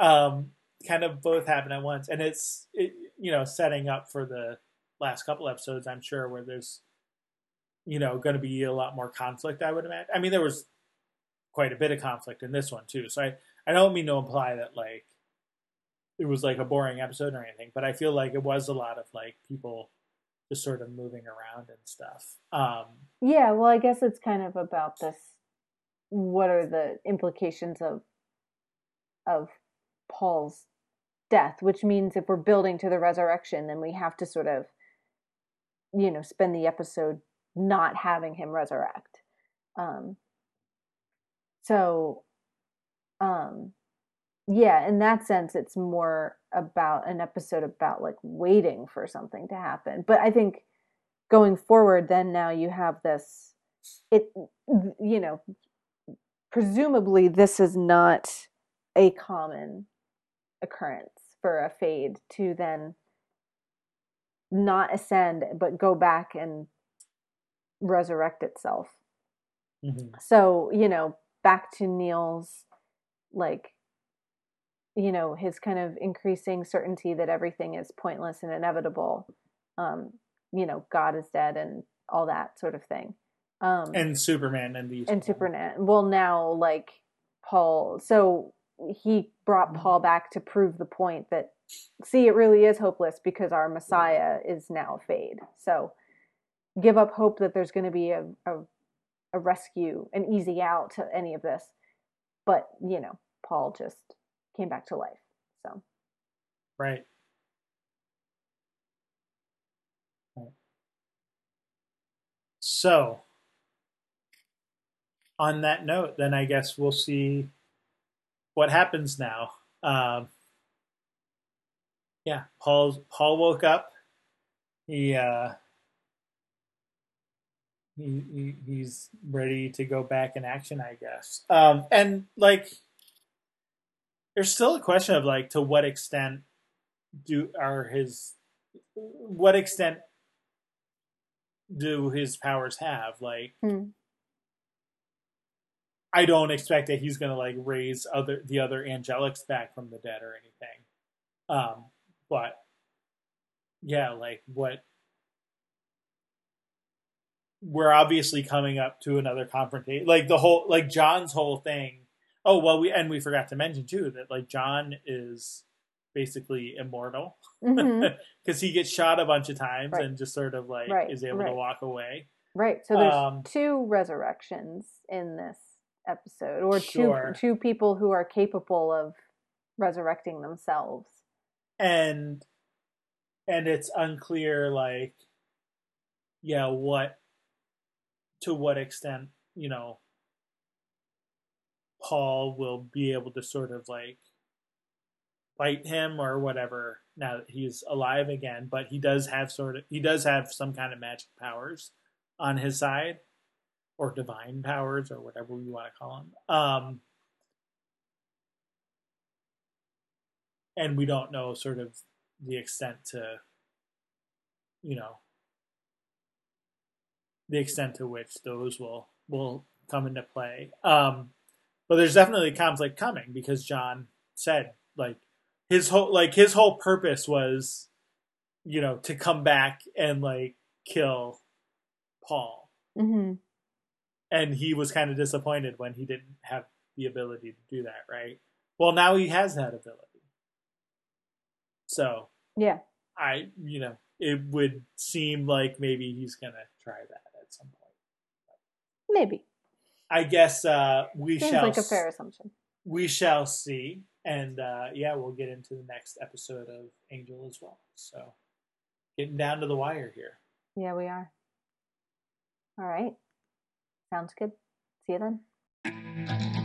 um, kind of both happen at once, and it's it, you know setting up for the last couple episodes. I'm sure where there's you know going to be a lot more conflict. I would imagine. I mean, there was quite a bit of conflict in this one too. So I I don't mean to imply that like it was like a boring episode or anything, but I feel like it was a lot of like people just sort of moving around and stuff. Um,
Yeah, well, I guess it's kind of about this. What are the implications of of Paul's death? Which means if we're building to the resurrection, then we have to sort of, you know, spend the episode not having him resurrect. Um, so, um, yeah, in that sense, it's more about an episode about like waiting for something to happen. But I think going forward, then now you have this. It, you know, presumably this is not a common occurrence for a fade to then not ascend but go back and resurrect itself
mhm.
so you know back to neil's like you know his kind of increasing certainty that everything is pointless and inevitable um you know god is dead and all that sort of thing um
and Superman and these
and Superman. Well, now like Paul, so he brought Paul back to prove the point that see, it really is hopeless because our Messiah is now a fade. So give up hope that there's going to be a, a a rescue, an easy out to any of this. But you know, Paul just came back to life. So
Right. So, on that note, then I guess we'll see what happens now. Um, yeah, Paul Paul woke up. He uh, he, he he's ready to go back in action, I guess. Um, and like, there's still a question of like to what extent do are his what extent do his powers have like
Hmm.
i don't expect that he's gonna like raise other the other angelics back from the dead or anything um but yeah like what we're obviously coming up to another confrontation like the whole like john's whole thing oh well we and we forgot to mention too that like john is basically immortal because he gets shot a bunch of times
Right.
and just sort of like
Right,
is able
right.
to walk away.
right. So there's
Um,
two resurrections in this episode, or
Sure.
two two people who are capable of resurrecting themselves.
And and it's unclear like yeah, what to what extent, you know, Paul will be able to sort of like fight him or whatever now that he's alive again, but he does have sort of he does have some kind of magic powers on his side or divine powers or whatever you want to call them. Um and we don't know sort of the extent to you know the extent to which those will will come into play. Um but there's definitely conflict coming because John said like his whole like his whole purpose was you know to come back and like kill Paul
Mm-hmm.
and he was kind of disappointed when he didn't have the ability to do that right well now he has that ability so
Yeah.
i you know it would seem like maybe he's gonna try that at some point
Maybe.
i guess uh we
Seems
shall
like a fair assumption.
we shall see and uh yeah we'll get into the next episode of angel as well so getting down to the wire here
Yeah, we are. All right. Sounds good. See you then.